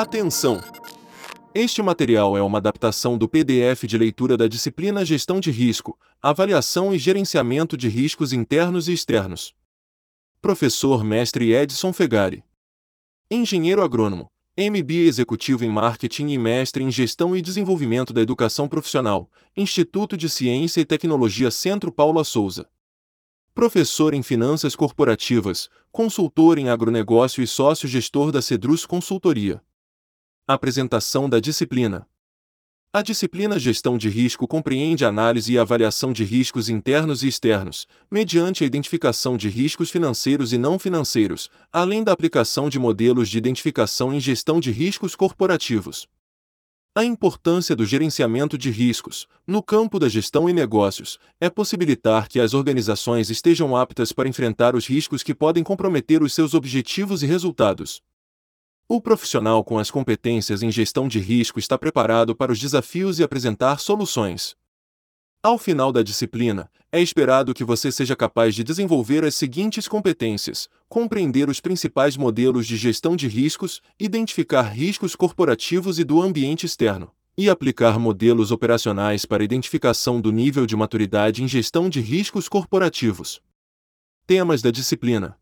Atenção! Este material é uma adaptação do PDF de leitura da disciplina Gestão de Risco, Avaliação e Gerenciamento de Riscos Internos e Externos. Professor Mestre Edson Fegari. Engenheiro agrônomo, MBA Executivo em Marketing e Mestre em Gestão e Desenvolvimento da Educação Profissional, Instituto de Ciência e Tecnologia Centro Paula Souza. Professor em Finanças Corporativas, consultor em agronegócio e sócio-gestor da Cedrus Consultoria. Apresentação da disciplina. A disciplina Gestão de Risco compreende análise e avaliação de riscos internos e externos, mediante a identificação de riscos financeiros e não financeiros, além da aplicação de modelos de identificação em gestão de riscos corporativos. A importância do gerenciamento de riscos, no campo da gestão e negócios, é possibilitar que as organizações estejam aptas para enfrentar os riscos que podem comprometer os seus objetivos e resultados. O profissional com as competências em gestão de risco está preparado para os desafios e apresentar soluções. Ao final da disciplina, é esperado que você seja capaz de desenvolver as seguintes competências: compreender os principais modelos de gestão de riscos, identificar riscos corporativos e do ambiente externo, e aplicar modelos operacionais para identificação do nível de maturidade em gestão de riscos corporativos. Temas da disciplina: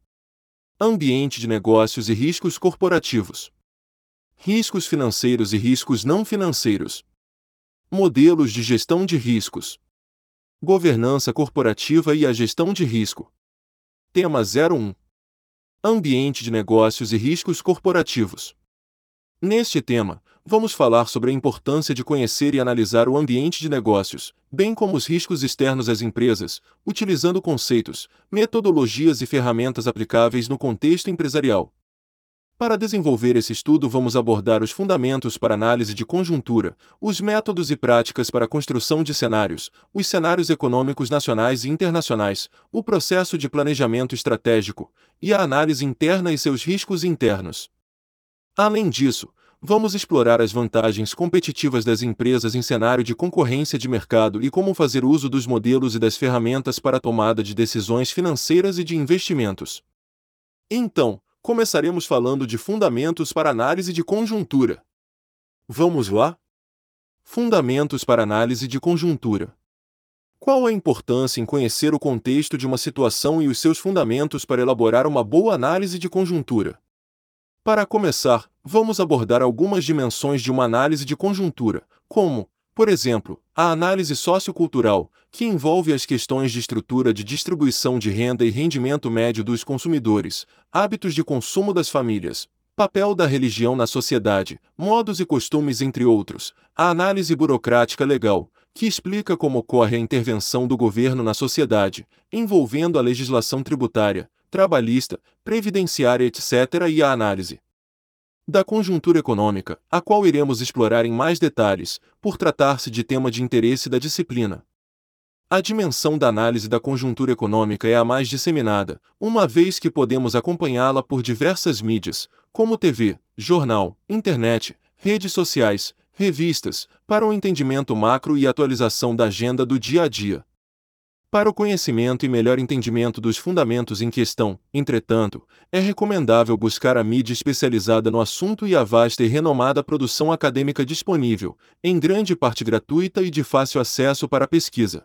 Ambiente de negócios e riscos corporativos. Riscos financeiros e riscos não financeiros. Modelos de gestão de riscos. Governança corporativa e a gestão de risco. Tema 01. Ambiente de negócios e riscos corporativos. Neste tema, vamos falar sobre a importância de conhecer e analisar o ambiente de negócios, bem como os riscos externos às empresas, utilizando conceitos, metodologias e ferramentas aplicáveis no contexto empresarial. Para desenvolver esse estudo, vamos abordar os fundamentos para análise de conjuntura, os métodos e práticas para a construção de cenários, os cenários econômicos nacionais e internacionais, o processo de planejamento estratégico e a análise interna e seus riscos internos. Além disso, vamos explorar as vantagens competitivas das empresas em cenário de concorrência de mercado e como fazer uso dos modelos e das ferramentas para a tomada de decisões financeiras e de investimentos. Então, começaremos falando de fundamentos para análise de conjuntura. Vamos lá? Fundamentos para análise de conjuntura. Qual a importância em conhecer o contexto de uma situação e os seus fundamentos para elaborar uma boa análise de conjuntura? Para começar, vamos abordar algumas dimensões de uma análise de conjuntura, como, por exemplo, a análise sociocultural, que envolve as questões de estrutura de distribuição de renda e rendimento médio dos consumidores, hábitos de consumo das famílias, papel da religião na sociedade, modos e costumes, entre outros. A análise burocrática legal, que explica como ocorre a intervenção do governo na sociedade, envolvendo a legislação tributária, trabalhista, previdenciária, etc. e a análise da conjuntura econômica, a qual iremos explorar em mais detalhes, por tratar-se de tema de interesse da disciplina. A dimensão da análise da conjuntura econômica é a mais disseminada, uma vez que podemos acompanhá-la por diversas mídias, como TV, jornal, internet, redes sociais, revistas, para o entendimento macro e atualização da agenda do dia a dia. Para o conhecimento e melhor entendimento dos fundamentos em questão, entretanto, é recomendável buscar a mídia especializada no assunto e a vasta e renomada produção acadêmica disponível, em grande parte gratuita e de fácil acesso para a pesquisa.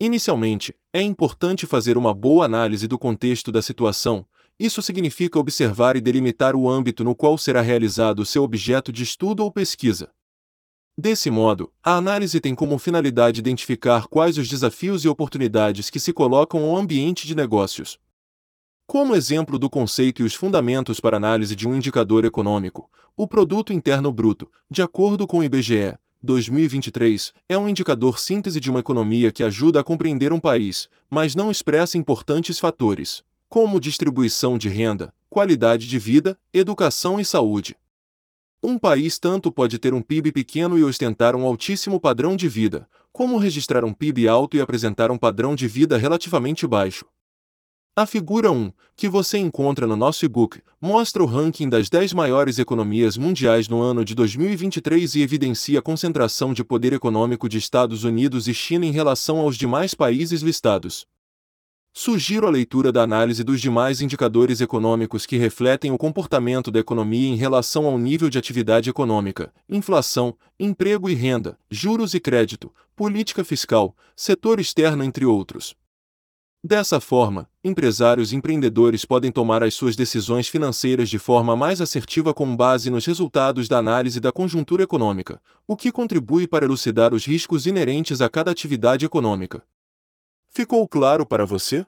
Inicialmente, é importante fazer uma boa análise do contexto da situação, isso significa observar e delimitar o âmbito no qual será realizado o seu objeto de estudo ou pesquisa. Desse modo, a análise tem como finalidade identificar quais os desafios e oportunidades que se colocam ao ambiente de negócios. Como exemplo do conceito e os fundamentos para análise de um indicador econômico, o Produto Interno Bruto, de acordo com o IBGE, 2023, é um indicador síntese de uma economia que ajuda a compreender um país, mas não expressa importantes fatores, como distribuição de renda, qualidade de vida, educação e saúde. Um país tanto pode ter um PIB pequeno e ostentar um altíssimo padrão de vida, como registrar um PIB alto e apresentar um padrão de vida relativamente baixo. A figura 1, que você encontra no nosso e-book, mostra o ranking das 10 maiores economias mundiais no ano de 2023 e evidencia a concentração de poder econômico de Estados Unidos e China em relação aos demais países listados. Sugiro a leitura da análise dos demais indicadores econômicos que refletem o comportamento da economia em relação ao nível de atividade econômica, inflação, emprego e renda, juros e crédito, política fiscal, setor externo, entre outros. Dessa forma, empresários e empreendedores podem tomar as suas decisões financeiras de forma mais assertiva com base nos resultados da análise da conjuntura econômica, o que contribui para elucidar os riscos inerentes a cada atividade econômica. Ficou claro para você?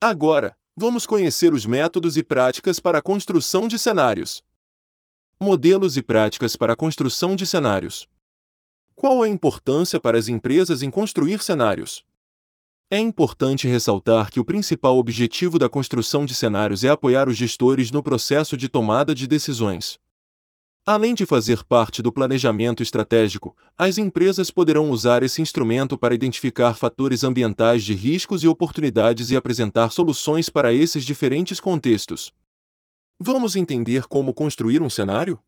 Agora, vamos conhecer os métodos e práticas para a construção de cenários. Modelos e práticas para a construção de cenários. Qual a importância para as empresas em construir cenários? É importante ressaltar que o principal objetivo da construção de cenários é apoiar os gestores no processo de tomada de decisões. Além de fazer parte do planejamento estratégico, as empresas poderão usar esse instrumento para identificar fatores ambientais de riscos e oportunidades e apresentar soluções para esses diferentes contextos. Vamos entender como construir um cenário?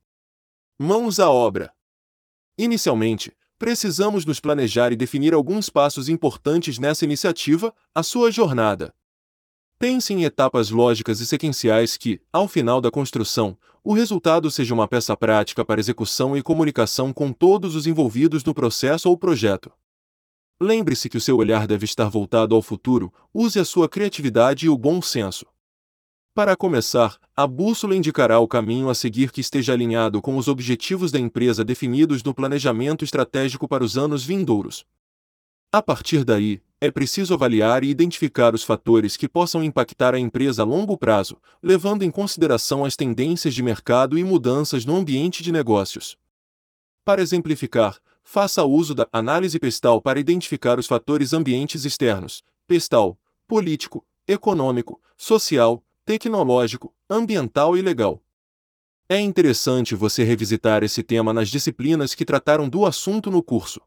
Mãos à obra! Inicialmente, precisamos nos planejar e definir alguns passos importantes nessa iniciativa, a sua jornada. Pense em etapas lógicas e sequenciais que, ao final da construção, o resultado seja uma peça prática para execução e comunicação com todos os envolvidos no processo ou projeto. Lembre-se que o seu olhar deve estar voltado ao futuro, use a sua criatividade e o bom senso. Para começar, a bússola indicará o caminho a seguir que esteja alinhado com os objetivos da empresa definidos no planejamento estratégico para os anos vindouros. A partir daí, é preciso avaliar e identificar os fatores que possam impactar a empresa a longo prazo, levando em consideração as tendências de mercado e mudanças no ambiente de negócios. Para exemplificar, faça uso da análise pestal para identificar os fatores ambientes externos, pestal, político, econômico, social, tecnológico, ambiental e legal. É interessante você revisitar esse tema nas disciplinas que trataram do assunto no curso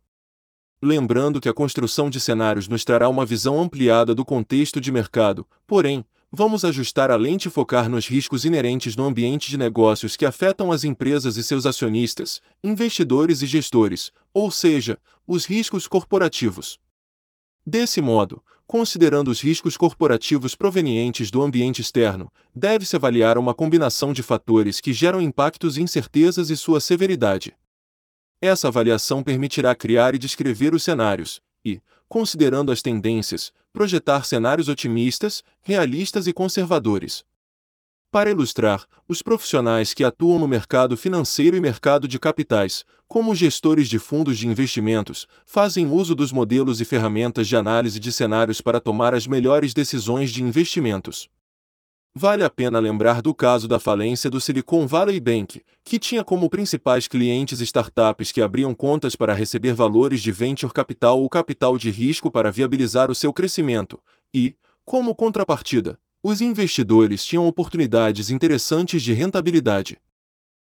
lembrando que a construção de cenários nos trará uma visão ampliada do contexto de mercado, porém, vamos ajustar a lente e focar nos riscos inerentes no ambiente de negócios que afetam as empresas e seus acionistas, investidores e gestores, ou seja, os riscos corporativos. Desse modo, considerando os riscos corporativos provenientes do ambiente externo, deve-se avaliar uma combinação de fatores que geram impactos e incertezas e sua severidade. Essa avaliação permitirá criar e descrever os cenários, e, considerando as tendências, projetar cenários otimistas, realistas e conservadores. Para ilustrar, os profissionais que atuam no mercado financeiro e mercado de capitais, como gestores de fundos de investimentos, fazem uso dos modelos e ferramentas de análise de cenários para tomar as melhores decisões de investimentos. Vale a pena lembrar do caso da falência do Silicon Valley Bank, que tinha como principais clientes startups que abriam contas para receber valores de venture capital ou capital de risco para viabilizar o seu crescimento, e, como contrapartida, os investidores tinham oportunidades interessantes de rentabilidade.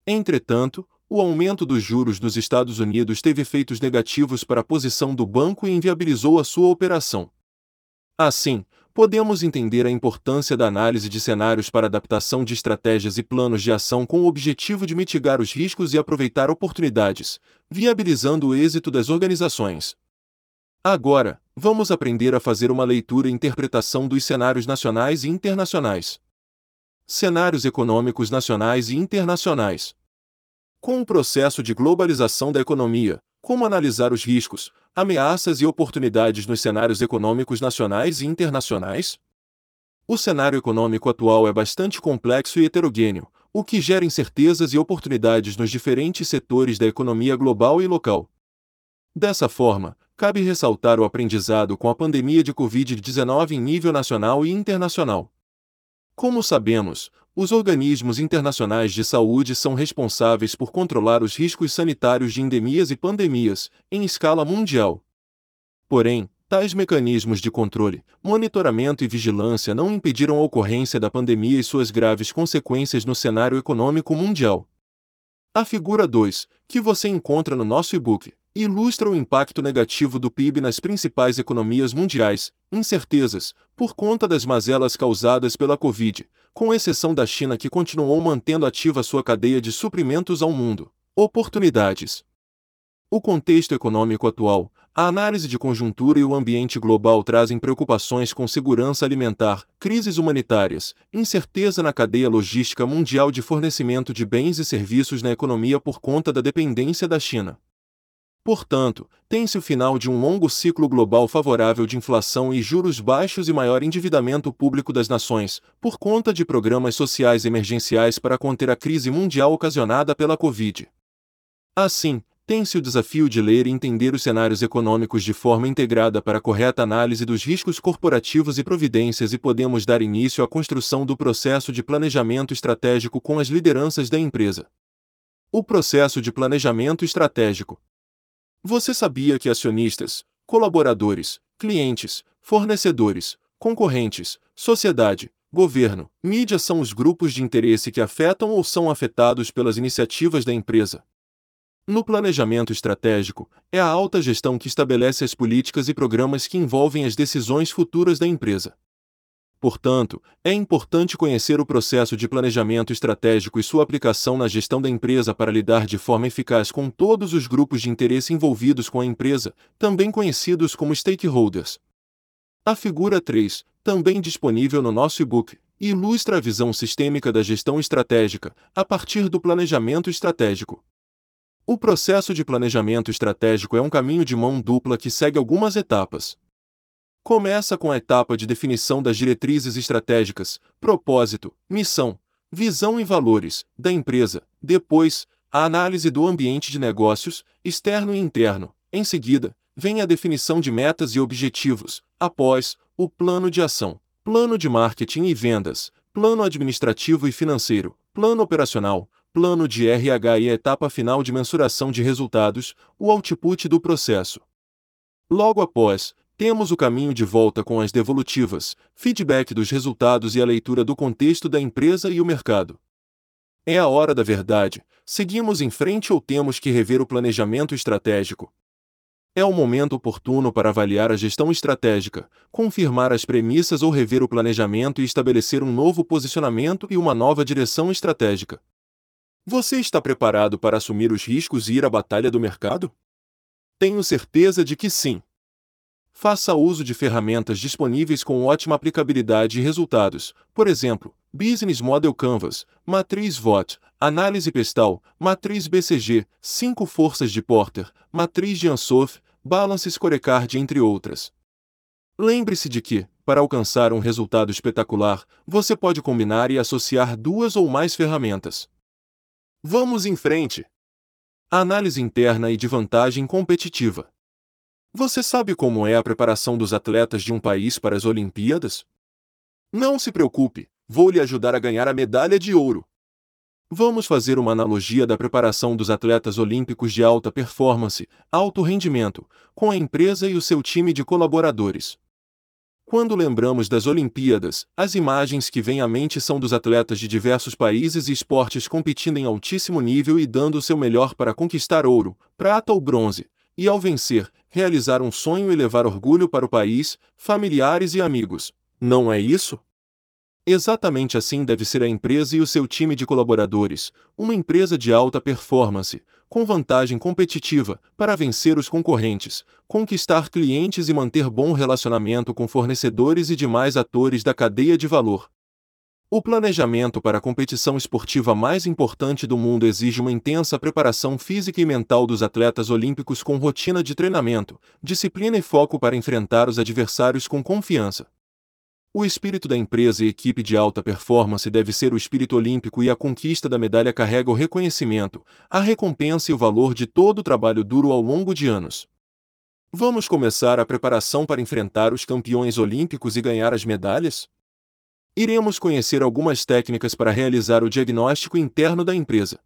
Entretanto, o aumento dos juros nos Estados Unidos teve efeitos negativos para a posição do banco e inviabilizou a sua operação. Assim, podemos entender a importância da análise de cenários para adaptação de estratégias e planos de ação com o objetivo de mitigar os riscos e aproveitar oportunidades, viabilizando o êxito das organizações. Agora, vamos aprender a fazer uma leitura e interpretação dos cenários nacionais e internacionais. Cenários econômicos nacionais e internacionais. Com o processo de globalização da economia, como analisar os riscos, ameaças e oportunidades nos cenários econômicos nacionais e internacionais? O cenário econômico atual é bastante complexo e heterogêneo, o que gera incertezas e oportunidades nos diferentes setores da economia global e local. Dessa forma, cabe ressaltar o aprendizado com a pandemia de Covid-19 em nível nacional e internacional. Como sabemos, os organismos internacionais de saúde são responsáveis por controlar os riscos sanitários de endemias e pandemias, em escala mundial. Porém, tais mecanismos de controle, monitoramento e vigilância não impediram a ocorrência da pandemia e suas graves consequências no cenário econômico mundial. A figura 2, que você encontra no nosso e-book, ilustra o impacto negativo do PIB nas principais economias mundiais, incertezas, por conta das mazelas causadas pela Covid, com exceção da China que continuou mantendo ativa sua cadeia de suprimentos ao mundo. Oportunidades. O contexto econômico atual, a análise de conjuntura e o ambiente global trazem preocupações com segurança alimentar, crises humanitárias, incerteza na cadeia logística mundial de fornecimento de bens e serviços na economia por conta da dependência da China. Portanto, tem-se o final de um longo ciclo global favorável de inflação e juros baixos e maior endividamento público das nações, por conta de programas sociais emergenciais para conter a crise mundial ocasionada pela Covid. Assim, tem-se o desafio de ler e entender os cenários econômicos de forma integrada para correta análise dos riscos corporativos e providências e podemos dar início à construção do processo de planejamento estratégico com as lideranças da empresa. O processo de planejamento estratégico você sabia que acionistas, colaboradores, clientes, fornecedores, concorrentes, sociedade, governo, mídia são os grupos de interesse que afetam ou são afetados pelas iniciativas da empresa? No planejamento estratégico, é a alta gestão que estabelece as políticas e programas que envolvem as decisões futuras da empresa. Portanto, é importante conhecer o processo de planejamento estratégico e sua aplicação na gestão da empresa para lidar de forma eficaz com todos os grupos de interesse envolvidos com a empresa, também conhecidos como stakeholders. A figura 3, também disponível no nosso e-book, ilustra a visão sistêmica da gestão estratégica, a partir do planejamento estratégico. O processo de planejamento estratégico é um caminho de mão dupla que segue algumas etapas. Começa com a etapa de definição das diretrizes estratégicas, propósito, missão, visão e valores da empresa. Depois, a análise do ambiente de negócios, externo e interno. Em seguida, vem a definição de metas e objetivos. Após, o plano de ação, plano de marketing e vendas, plano administrativo e financeiro, plano operacional, plano de RH e a etapa final de mensuração de resultados, o output do processo. Logo após, temos o caminho de volta com as devolutivas, feedback dos resultados e a leitura do contexto da empresa e o mercado. É a hora da verdade. Seguimos em frente ou temos que rever o planejamento estratégico? É o momento oportuno para avaliar a gestão estratégica, confirmar as premissas ou rever o planejamento e estabelecer um novo posicionamento e uma nova direção estratégica. Você está preparado para assumir os riscos e ir à batalha do mercado? Tenho certeza de que sim. Faça uso de ferramentas disponíveis com ótima aplicabilidade e resultados, por exemplo, Business Model Canvas, Matriz VOT, Análise Pestal, Matriz BCG, 5 Forças de Porter, Matriz de Ansoff, Balance Scorecard, entre outras. Lembre-se de que, para alcançar um resultado espetacular, você pode combinar e associar duas ou mais ferramentas. Vamos em frente! Análise interna e de vantagem competitiva. Você sabe como é a preparação dos atletas de um país para as Olimpíadas? Não se preocupe, vou lhe ajudar a ganhar a medalha de ouro. Vamos fazer uma analogia da preparação dos atletas olímpicos de alta performance, alto rendimento, com a empresa e o seu time de colaboradores. Quando lembramos das Olimpíadas, as imagens que vêm à mente são dos atletas de diversos países e esportes competindo em altíssimo nível e dando o seu melhor para conquistar ouro, prata ou bronze, e ao vencer, realizar um sonho e levar orgulho para o país, familiares e amigos. Não é isso? Exatamente assim deve ser a empresa e o seu time de colaboradores, uma empresa de alta performance, com vantagem competitiva, para vencer os concorrentes, conquistar clientes e manter bom relacionamento com fornecedores e demais atores da cadeia de valor. O planejamento para a competição esportiva mais importante do mundo exige uma intensa preparação física e mental dos atletas olímpicos com rotina de treinamento, disciplina e foco para enfrentar os adversários com confiança. O espírito da empresa e equipe de alta performance deve ser o espírito olímpico e a conquista da medalha carrega o reconhecimento, a recompensa e o valor de todo o trabalho duro ao longo de anos. Vamos começar a preparação para enfrentar os campeões olímpicos e ganhar as medalhas? Iremos conhecer algumas técnicas para realizar o diagnóstico interno da empresa.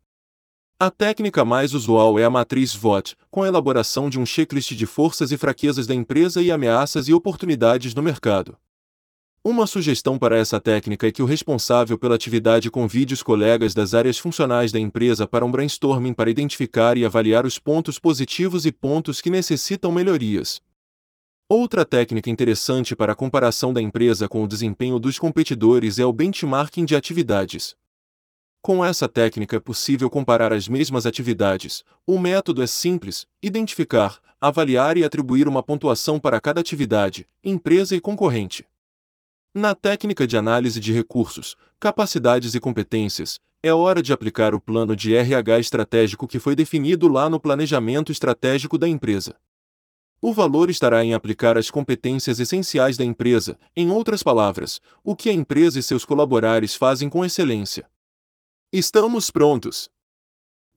A técnica mais usual é a matriz VOT, com a elaboração de um checklist de forças e fraquezas da empresa e ameaças e oportunidades no mercado. Uma sugestão para essa técnica é que o responsável pela atividade convide os colegas das áreas funcionais da empresa para um brainstorming para identificar e avaliar os pontos positivos e pontos que necessitam melhorias. Outra técnica interessante para a comparação da empresa com o desempenho dos competidores é o benchmarking de atividades. Com essa técnica é possível comparar as mesmas atividades. O método é simples: identificar, avaliar e atribuir uma pontuação para cada atividade, empresa e concorrente. Na técnica de análise de recursos, capacidades e competências, é hora de aplicar o plano de RH estratégico que foi definido lá no planejamento estratégico da empresa. O valor estará em aplicar as competências essenciais da empresa, em outras palavras, o que a empresa e seus colaboradores fazem com excelência. Estamos prontos!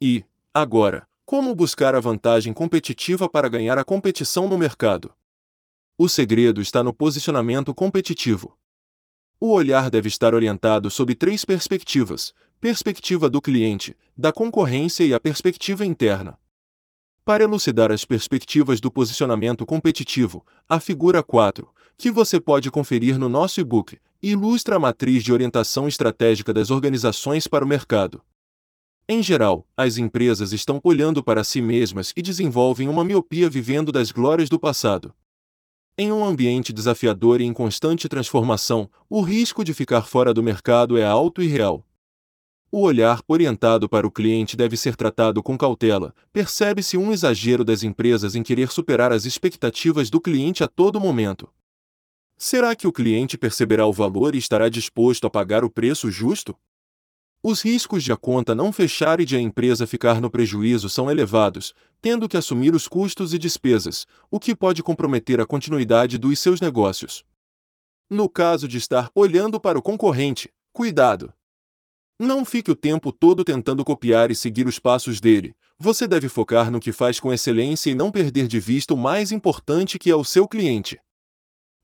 E, agora, como buscar a vantagem competitiva para ganhar a competição no mercado? O segredo está no posicionamento competitivo. O olhar deve estar orientado sob três perspectivas: perspectiva do cliente, da concorrência e a perspectiva interna. Para elucidar as perspectivas do posicionamento competitivo, a figura 4, que você pode conferir no nosso e-book, ilustra a matriz de orientação estratégica das organizações para o mercado. Em geral, as empresas estão olhando para si mesmas e desenvolvem uma miopia vivendo das glórias do passado. Em um ambiente desafiador e em constante transformação, o risco de ficar fora do mercado é alto e real. O olhar orientado para o cliente deve ser tratado com cautela. Percebe-se um exagero das empresas em querer superar as expectativas do cliente a todo momento. Será que o cliente perceberá o valor e estará disposto a pagar o preço justo? Os riscos de a conta não fechar e de a empresa ficar no prejuízo são elevados, tendo que assumir os custos e despesas, o que pode comprometer a continuidade dos seus negócios. No caso de estar olhando para o concorrente, cuidado! Não fique o tempo todo tentando copiar e seguir os passos dele. Você deve focar no que faz com excelência e não perder de vista o mais importante que é o seu cliente.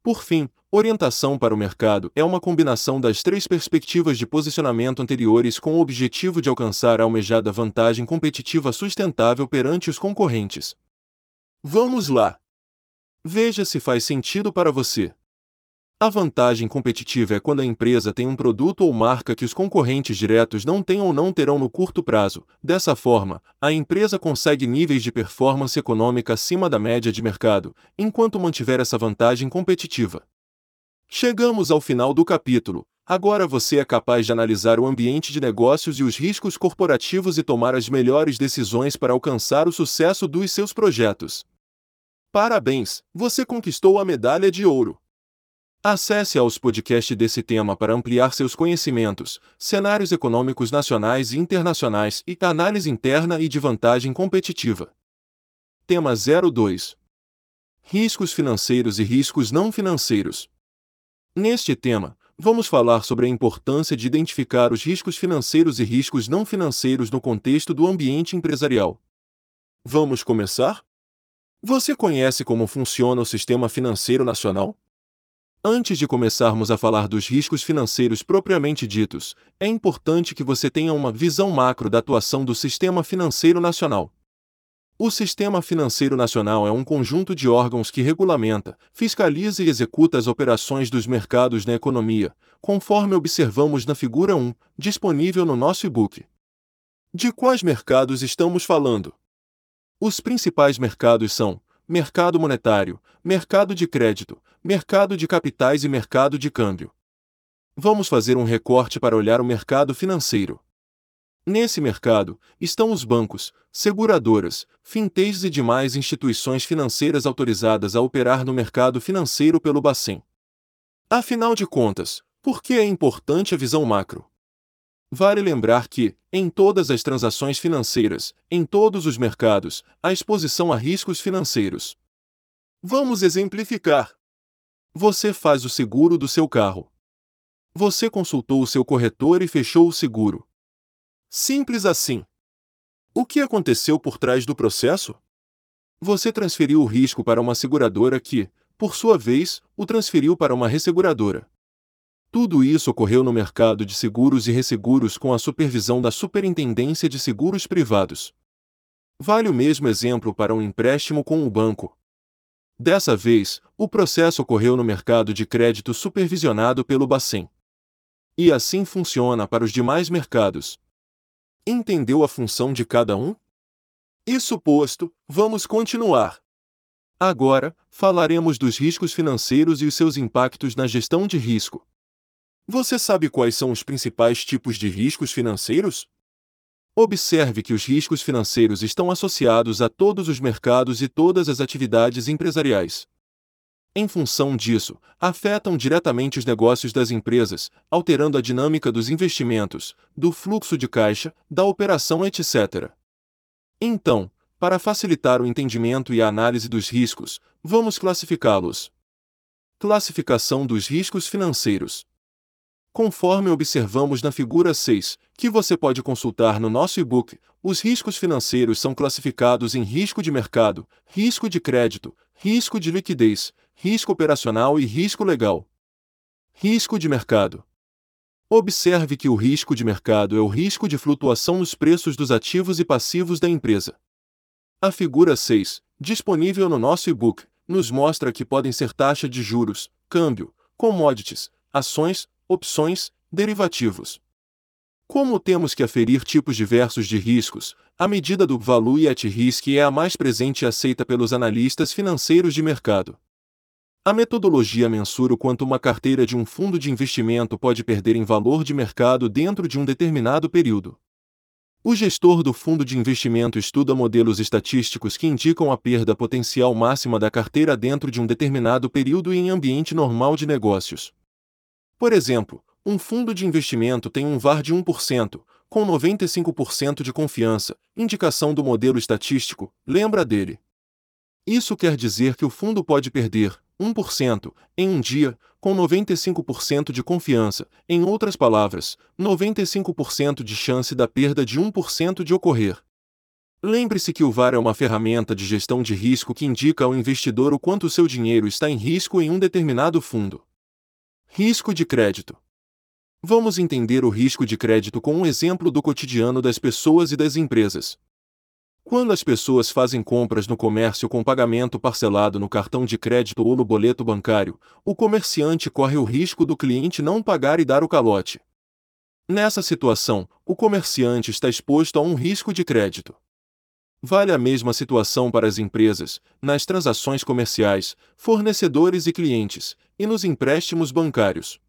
Por fim, orientação para o mercado é uma combinação das três perspectivas de posicionamento anteriores com o objetivo de alcançar a almejada vantagem competitiva sustentável perante os concorrentes. Vamos lá! Veja se faz sentido para você. A vantagem competitiva é quando a empresa tem um produto ou marca que os concorrentes diretos não têm ou não terão no curto prazo. Dessa forma, a empresa consegue níveis de performance econômica acima da média de mercado, enquanto mantiver essa vantagem competitiva. Chegamos ao final do capítulo. Agora você é capaz de analisar o ambiente de negócios e os riscos corporativos e tomar as melhores decisões para alcançar o sucesso dos seus projetos. Parabéns, você conquistou a medalha de ouro. Acesse aos podcasts desse tema para ampliar seus conhecimentos, cenários econômicos nacionais e internacionais e análise interna e de vantagem competitiva. Tema 02 Riscos financeiros e riscos não financeiros. Neste tema, vamos falar sobre a importância de identificar os riscos financeiros e riscos não financeiros no contexto do ambiente empresarial. Vamos começar? Você conhece como funciona o sistema financeiro nacional? Antes de começarmos a falar dos riscos financeiros propriamente ditos, é importante que você tenha uma visão macro da atuação do Sistema Financeiro Nacional. O Sistema Financeiro Nacional é um conjunto de órgãos que regulamenta, fiscaliza e executa as operações dos mercados na economia, conforme observamos na figura 1, disponível no nosso e-book. De quais mercados estamos falando? Os principais mercados são mercado monetário, mercado de crédito, mercado de capitais e mercado de câmbio. Vamos fazer um recorte para olhar o mercado financeiro. Nesse mercado estão os bancos, seguradoras, fintechs e demais instituições financeiras autorizadas a operar no mercado financeiro pelo Bacen. Afinal de contas, por que é importante a visão macro? Vale lembrar que, em todas as transações financeiras, em todos os mercados, há exposição a riscos financeiros. Vamos exemplificar. Você faz o seguro do seu carro. Você consultou o seu corretor e fechou o seguro. Simples assim. O que aconteceu por trás do processo? Você transferiu o risco para uma seguradora que, por sua vez, o transferiu para uma resseguradora. Tudo isso ocorreu no mercado de seguros e resseguros com a supervisão da Superintendência de Seguros Privados. Vale o mesmo exemplo para um empréstimo com o banco. Dessa vez, o processo ocorreu no mercado de crédito supervisionado pelo Bacen. E assim funciona para os demais mercados. Entendeu a função de cada um? Isso posto, vamos continuar. Agora, falaremos dos riscos financeiros e os seus impactos na gestão de risco. Você sabe quais são os principais tipos de riscos financeiros? Observe que os riscos financeiros estão associados a todos os mercados e todas as atividades empresariais. Em função disso, afetam diretamente os negócios das empresas, alterando a dinâmica dos investimentos, do fluxo de caixa, da operação, etc. Então, para facilitar o entendimento e a análise dos riscos, vamos classificá-los. Classificação dos riscos financeiros. Conforme observamos na figura 6, que você pode consultar no nosso e-book, os riscos financeiros são classificados em risco de mercado, risco de crédito, risco de liquidez, risco operacional e risco legal. Risco de mercado. Observe que o risco de mercado é o risco de flutuação nos preços dos ativos e passivos da empresa. A figura 6, disponível no nosso e-book, nos mostra que podem ser taxa de juros, câmbio, commodities, ações, opções, derivativos. Como temos que aferir tipos diversos de riscos, a medida do Value at Risk é a mais presente e aceita pelos analistas financeiros de mercado. A metodologia mensura o quanto uma carteira de um fundo de investimento pode perder em valor de mercado dentro de um determinado período. O gestor do fundo de investimento estuda modelos estatísticos que indicam a perda potencial máxima da carteira dentro de um determinado período e em ambiente normal de negócios. Por exemplo, um fundo de investimento tem um VAR de 1%, com 95% de confiança, indicação do modelo estatístico, lembra dele. Isso quer dizer que o fundo pode perder 1% em um dia, com 95% de confiança, em outras palavras, 95% de chance da perda de 1% de ocorrer. Lembre-se que o VAR é uma ferramenta de gestão de risco que indica ao investidor o quanto seu dinheiro está em risco em um determinado fundo. Risco de crédito. Vamos entender o risco de crédito com um exemplo do cotidiano das pessoas e das empresas. Quando as pessoas fazem compras no comércio com pagamento parcelado no cartão de crédito ou no boleto bancário, o comerciante corre o risco do cliente não pagar e dar o calote. Nessa situação, o comerciante está exposto a um risco de crédito. Vale a mesma situação para as empresas, nas transações comerciais, fornecedores e clientes, e nos empréstimos bancários.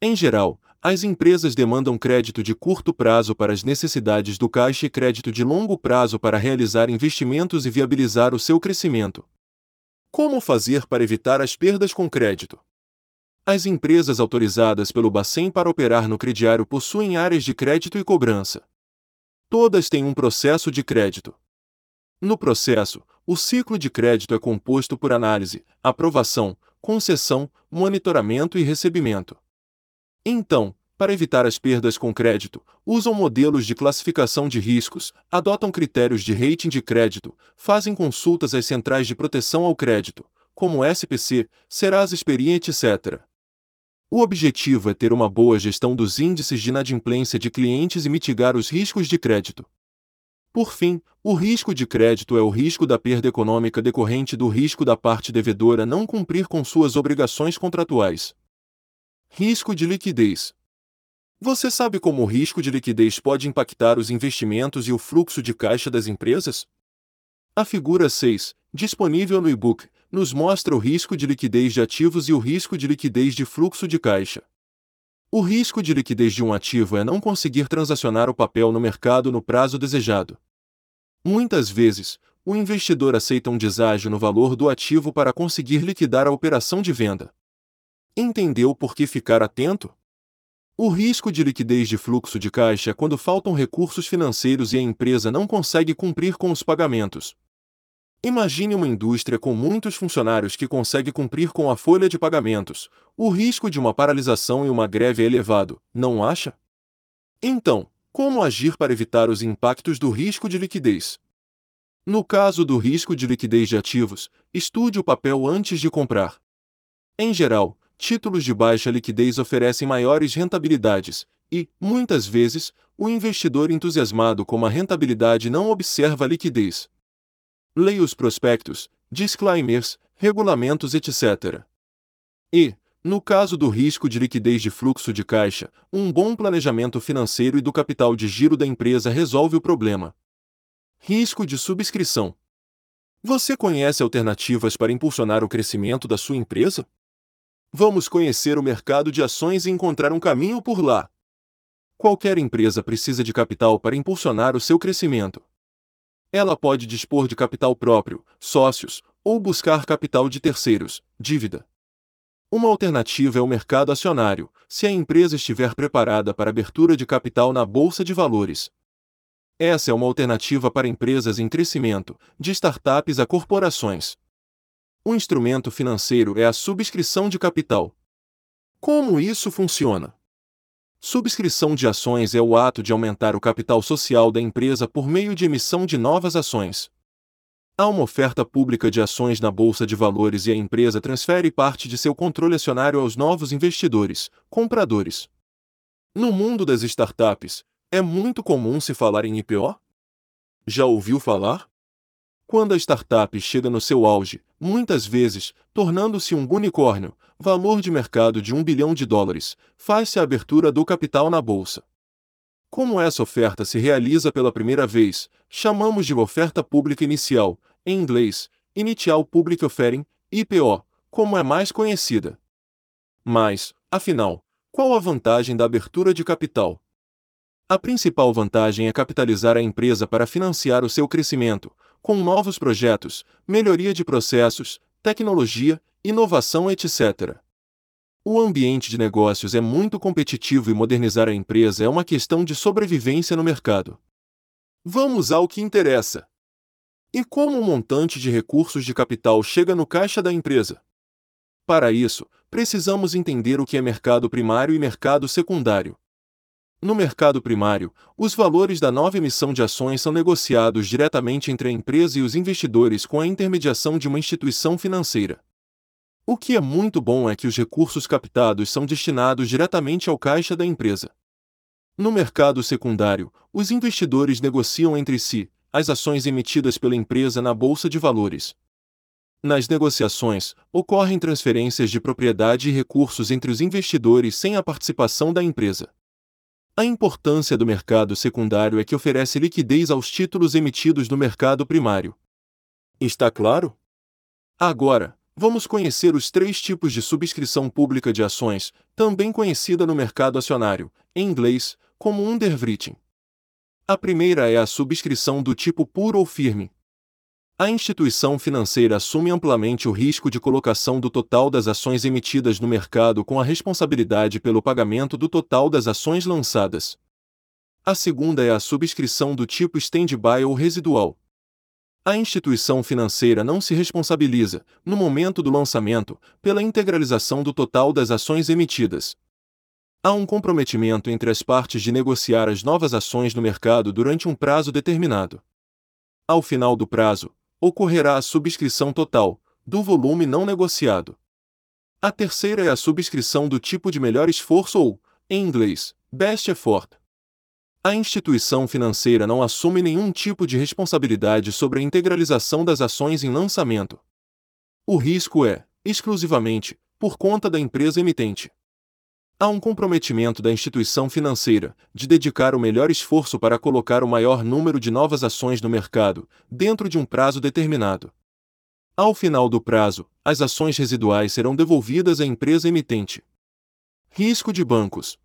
Em geral, as empresas demandam crédito de curto prazo para as necessidades do caixa e crédito de longo prazo para realizar investimentos e viabilizar o seu crescimento. Como fazer para evitar as perdas com crédito? As empresas autorizadas pelo Bacen para operar no crediário possuem áreas de crédito e cobrança. Todas têm um processo de crédito. No processo, o ciclo de crédito é composto por análise, aprovação, concessão, monitoramento e recebimento. Então, para evitar as perdas com crédito, usam modelos de classificação de riscos, adotam critérios de rating de crédito, fazem consultas às centrais de proteção ao crédito, como SPC, Serasa Experiente, etc. O objetivo é ter uma boa gestão dos índices de inadimplência de clientes e mitigar os riscos de crédito. Por fim, o risco de crédito é o risco da perda econômica decorrente do risco da parte devedora não cumprir com suas obrigações contratuais. Risco de liquidez. Você sabe como o risco de liquidez pode impactar os investimentos e o fluxo de caixa das empresas? A figura 6, disponível no e-book, nos mostra o risco de liquidez de ativos e o risco de liquidez de fluxo de caixa. O risco de liquidez de um ativo é não conseguir transacionar o papel no mercado no prazo desejado. Muitas vezes, o investidor aceita um deságio no valor do ativo para conseguir liquidar a operação de venda. Entendeu por que ficar atento? O risco de liquidez de fluxo de caixa é quando faltam recursos financeiros e a empresa não consegue cumprir com os pagamentos. Imagine uma indústria com muitos funcionários que consegue cumprir com a folha de pagamentos. O risco de uma paralisação e uma greve é elevado, não acha? Então, como agir para evitar os impactos do risco de liquidez? No caso do risco de liquidez de ativos, estude o papel antes de comprar. Em geral, títulos de baixa liquidez oferecem maiores rentabilidades, e, muitas vezes, o investidor entusiasmado com a rentabilidade não observa a liquidez. Leia os prospectos, disclaimers, regulamentos, etc. E, no caso do risco de liquidez de fluxo de caixa, um bom planejamento financeiro e do capital de giro da empresa resolve o problema. Risco de subscrição. Você conhece alternativas para impulsionar o crescimento da sua empresa? Vamos conhecer o mercado de ações e encontrar um caminho por lá. Qualquer empresa precisa de capital para impulsionar o seu crescimento. Ela pode dispor de capital próprio, sócios, ou buscar capital de terceiros, dívida. Uma alternativa é o mercado acionário, se a empresa estiver preparada para abertura de capital na bolsa de valores. Essa é uma alternativa para empresas em crescimento, de startups a corporações. O instrumento financeiro é a subscrição de capital. Como isso funciona? Subscrição de ações é o ato de aumentar o capital social da empresa por meio de emissão de novas ações. Há uma oferta pública de ações na bolsa de valores e a empresa transfere parte de seu controle acionário aos novos investidores, compradores. No mundo das startups, é muito comum se falar em IPO? Já ouviu falar? Quando a startup chega no seu auge, muitas vezes, tornando-se um unicórnio, valor de mercado de um bilhão de dólares, faz-se a abertura do capital na bolsa. Como essa oferta se realiza pela primeira vez, chamamos de oferta pública inicial, em inglês, Initial Public Offering, IPO, como é mais conhecida. Mas, afinal, qual a vantagem da abertura de capital? A principal vantagem é capitalizar a empresa para financiar o seu crescimento, com novos projetos, melhoria de processos, tecnologia, inovação, etc. O ambiente de negócios é muito competitivo e modernizar a empresa é uma questão de sobrevivência no mercado. Vamos ao que interessa. E como o um montante de recursos de capital chega no caixa da empresa? Para isso, precisamos entender o que é mercado primário e mercado secundário. No mercado primário, os valores da nova emissão de ações são negociados diretamente entre a empresa e os investidores com a intermediação de uma instituição financeira. O que é muito bom é que os recursos captados são destinados diretamente ao caixa da empresa. No mercado secundário, os investidores negociam entre si as ações emitidas pela empresa na bolsa de valores. Nas negociações, ocorrem transferências de propriedade e recursos entre os investidores sem a participação da empresa. A importância do mercado secundário é que oferece liquidez aos títulos emitidos no mercado primário. Está claro? Agora, vamos conhecer os três tipos de subscrição pública de ações, também conhecida no mercado acionário, em inglês, como underwriting. A primeira é a subscrição do tipo puro ou firme, a instituição financeira assume amplamente o risco de colocação do total das ações emitidas no mercado com a responsabilidade pelo pagamento do total das ações lançadas. A segunda é a subscrição do tipo stand-by ou residual. A instituição financeira não se responsabiliza, no momento do lançamento, pela integralização do total das ações emitidas. Há um comprometimento entre as partes de negociar as novas ações no mercado durante um prazo determinado. Ao final do prazo, ocorrerá a subscrição total, do volume não negociado. A terceira é a subscrição do tipo de melhor esforço ou, em inglês, best effort. A instituição financeira não assume nenhum tipo de responsabilidade sobre a integralização das ações em lançamento. O risco é, exclusivamente, por conta da empresa emitente. Há um comprometimento da instituição financeira de dedicar o melhor esforço para colocar o maior número de novas ações no mercado, dentro de um prazo determinado. Ao final do prazo, as ações residuais serão devolvidas à empresa emitente. Risco de bancos.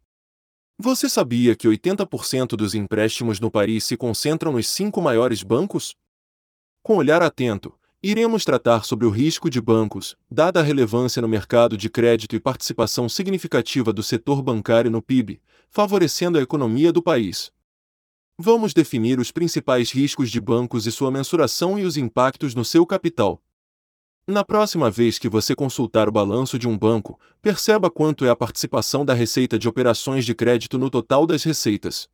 Você sabia que 80% dos empréstimos no país se concentram nos cinco maiores bancos? Com olhar atento, Iremos tratar sobre o risco de bancos, dada a relevância no mercado de crédito e participação significativa do setor bancário no PIB, favorecendo a economia do país. Vamos definir os principais riscos de bancos e sua mensuração e os impactos no seu capital. Na próxima vez que você consultar o balanço de um banco, perceba quanto é a participação da receita de operações de crédito no total das receitas.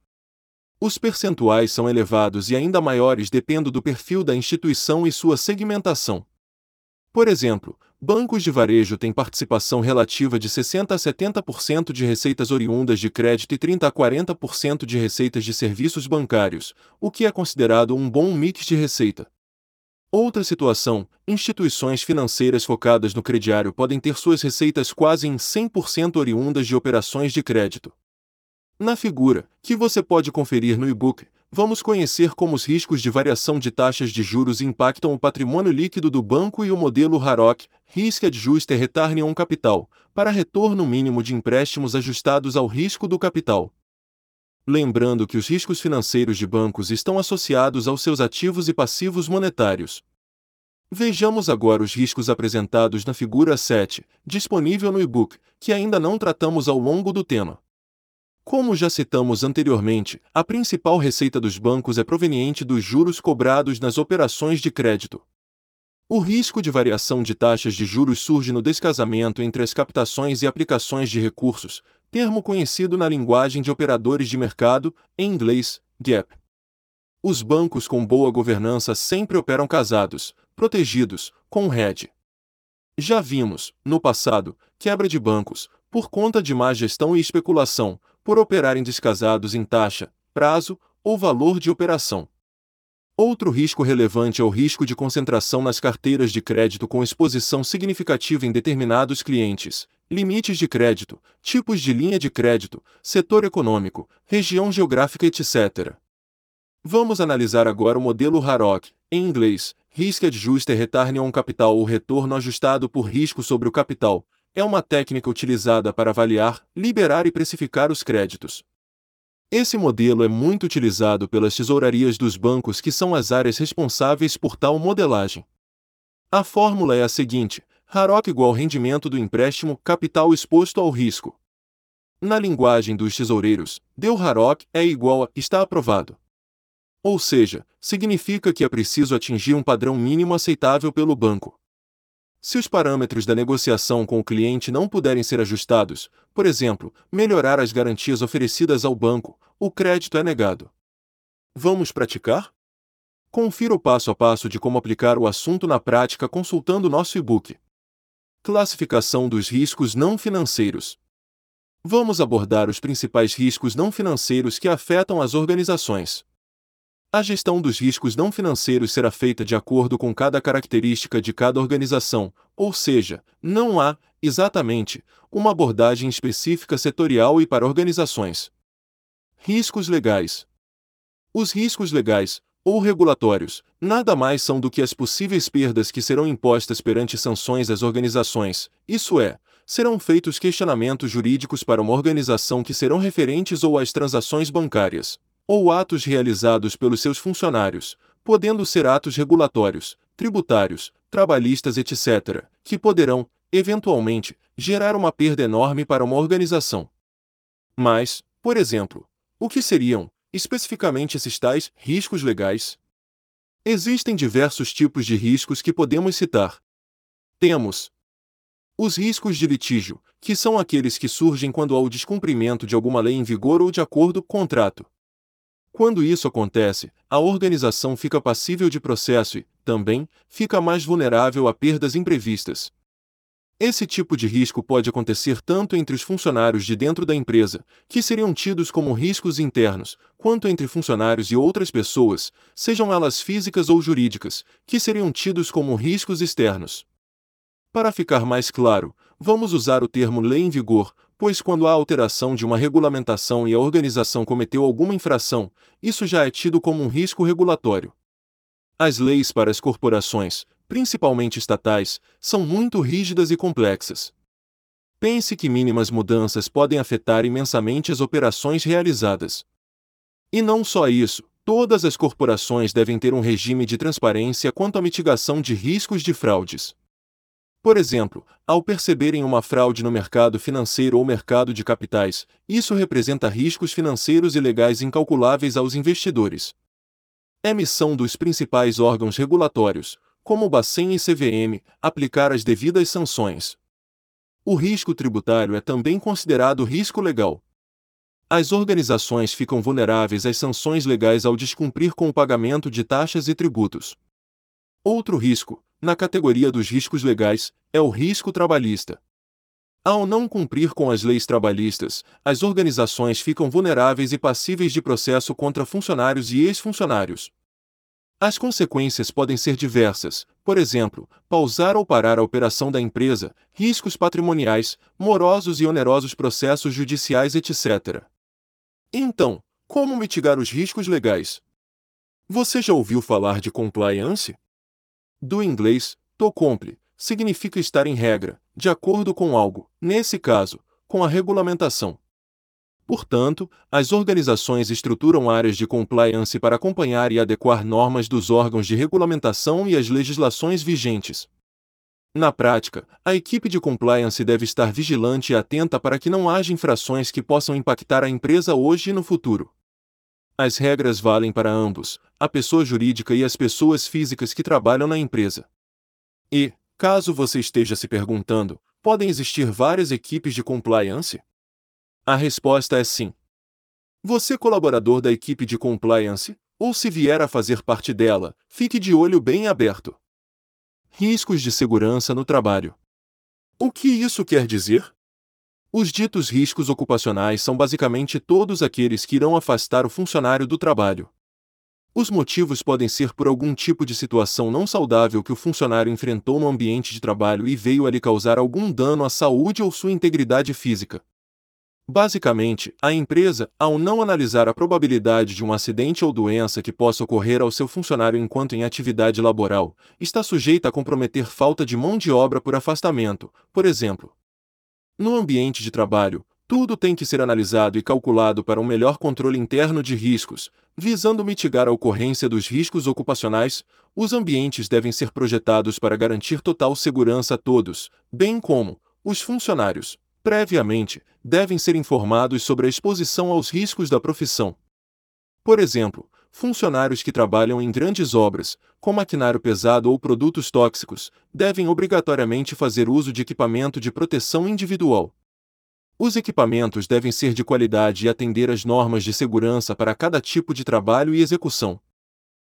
Os percentuais são elevados e ainda maiores dependendo do perfil da instituição e sua segmentação. Por exemplo, bancos de varejo têm participação relativa de 60 a 70% de receitas oriundas de crédito e 30 a 40% de receitas de serviços bancários, o que é considerado um bom mix de receita. Outra situação, instituições financeiras focadas no crediário podem ter suas receitas quase em 100% oriundas de operações de crédito. Na figura, que você pode conferir no e-book, vamos conhecer como os riscos de variação de taxas de juros impactam o patrimônio líquido do banco e o modelo Harrock, Risk Adjusted Return on Capital, para retorno mínimo de empréstimos ajustados ao risco do capital. Lembrando que os riscos financeiros de bancos estão associados aos seus ativos e passivos monetários. Vejamos agora os riscos apresentados na figura 7, disponível no e-book, que ainda não tratamos ao longo do tema. Como já citamos anteriormente, a principal receita dos bancos é proveniente dos juros cobrados nas operações de crédito. O risco de variação de taxas de juros surge no descasamento entre as captações e aplicações de recursos, termo conhecido na linguagem de operadores de mercado, em inglês, gap. Os bancos com boa governança sempre operam casados, protegidos, com RED. Já vimos, no passado, quebra de bancos, por conta de má gestão e especulação, por operarem descasados em taxa, prazo ou valor de operação. Outro risco relevante é o risco de concentração nas carteiras de crédito com exposição significativa em determinados clientes, limites de crédito, tipos de linha de crédito, setor econômico, região geográfica, etc. Vamos analisar agora o modelo HAROC, em inglês, Risk Adjusted Return on Capital ou retorno ajustado por risco sobre o capital, é uma técnica utilizada para avaliar, liberar e precificar os créditos. Esse modelo é muito utilizado pelas tesourarias dos bancos que são as áreas responsáveis por tal modelagem. A fórmula é a seguinte: RAROC igual rendimento do empréstimo capital exposto ao risco. Na linguagem dos tesoureiros, deu RAROC é igual a está aprovado. Ou seja, significa que é preciso atingir um padrão mínimo aceitável pelo banco. Se os parâmetros da negociação com o cliente não puderem ser ajustados, por exemplo, melhorar as garantias oferecidas ao banco, o crédito é negado. Vamos praticar? Confira o passo a passo de como aplicar o assunto na prática consultando nosso e-book. Classificação dos riscos não financeiros. Vamos abordar os principais riscos não financeiros que afetam as organizações. A gestão dos riscos não financeiros será feita de acordo com cada característica de cada organização, ou seja, não há, exatamente, uma abordagem específica setorial e para organizações. Riscos legais. Os riscos legais, ou regulatórios, nada mais são do que as possíveis perdas que serão impostas perante sanções às organizações, isso é, serão feitos questionamentos jurídicos para uma organização que serão referentes ou às transações bancárias ou atos realizados pelos seus funcionários, podendo ser atos regulatórios, tributários, trabalhistas, etc., que poderão, eventualmente, gerar uma perda enorme para uma organização. Mas, por exemplo, o que seriam, especificamente esses tais riscos legais? Existem diversos tipos de riscos que podemos citar. Temos os riscos de litígio, que são aqueles que surgem quando há o descumprimento de alguma lei em vigor ou de acordo contrato. Quando isso acontece, a organização fica passível de processo e, também, fica mais vulnerável a perdas imprevistas. Esse tipo de risco pode acontecer tanto entre os funcionários de dentro da empresa, que seriam tidos como riscos internos, quanto entre funcionários e outras pessoas, sejam elas físicas ou jurídicas, que seriam tidos como riscos externos. Para ficar mais claro, vamos usar o termo lei em vigor, pois quando há alteração de uma regulamentação e a organização cometeu alguma infração, isso já é tido como um risco regulatório. As leis para as corporações, principalmente estatais, são muito rígidas e complexas. Pense que mínimas mudanças podem afetar imensamente as operações realizadas. E não só isso, todas as corporações devem ter um regime de transparência quanto à mitigação de riscos de fraudes. Por exemplo, ao perceberem uma fraude no mercado financeiro ou mercado de capitais, isso representa riscos financeiros e legais incalculáveis aos investidores. É missão dos principais órgãos regulatórios, como o Bacen e CVM, aplicar as devidas sanções. O risco tributário é também considerado risco legal. As organizações ficam vulneráveis às sanções legais ao descumprir com o pagamento de taxas e tributos. Outro risco, na categoria dos riscos legais, é o risco trabalhista. Ao não cumprir com as leis trabalhistas, as organizações ficam vulneráveis e passíveis de processo contra funcionários e ex-funcionários. As consequências podem ser diversas, por exemplo, pausar ou parar a operação da empresa, riscos patrimoniais, morosos e onerosos processos judiciais, etc. Então, como mitigar os riscos legais? Você já ouviu falar de compliance? Do inglês, to comply, significa estar em regra, de acordo com algo, nesse caso, com a regulamentação. Portanto, as organizações estruturam áreas de compliance para acompanhar e adequar normas dos órgãos de regulamentação e as legislações vigentes. Na prática, a equipe de compliance deve estar vigilante e atenta para que não haja infrações que possam impactar a empresa hoje e no futuro. As regras valem para ambos, a pessoa jurídica e as pessoas físicas que trabalham na empresa. E, caso você esteja se perguntando, podem existir várias equipes de compliance? A resposta é sim. Você, colaborador da equipe de compliance, ou se vier a fazer parte dela, fique de olho bem aberto. Riscos de segurança no trabalho. O que isso quer dizer? Os ditos riscos ocupacionais são basicamente todos aqueles que irão afastar o funcionário do trabalho. Os motivos podem ser por algum tipo de situação não saudável que o funcionário enfrentou no ambiente de trabalho e veio a lhe causar algum dano à saúde ou sua integridade física. Basicamente, a empresa, ao não analisar a probabilidade de um acidente ou doença que possa ocorrer ao seu funcionário enquanto em atividade laboral, está sujeita a comprometer falta de mão de obra por afastamento, por exemplo. No ambiente de trabalho, tudo tem que ser analisado e calculado para um melhor controle interno de riscos, visando mitigar a ocorrência dos riscos ocupacionais. Os ambientes devem ser projetados para garantir total segurança a todos, bem como os funcionários, previamente, devem ser informados sobre a exposição aos riscos da profissão. Por exemplo, funcionários que trabalham em grandes obras, com maquinário pesado ou produtos tóxicos, devem obrigatoriamente fazer uso de equipamento de proteção individual. Os equipamentos devem ser de qualidade e atender às normas de segurança para cada tipo de trabalho e execução.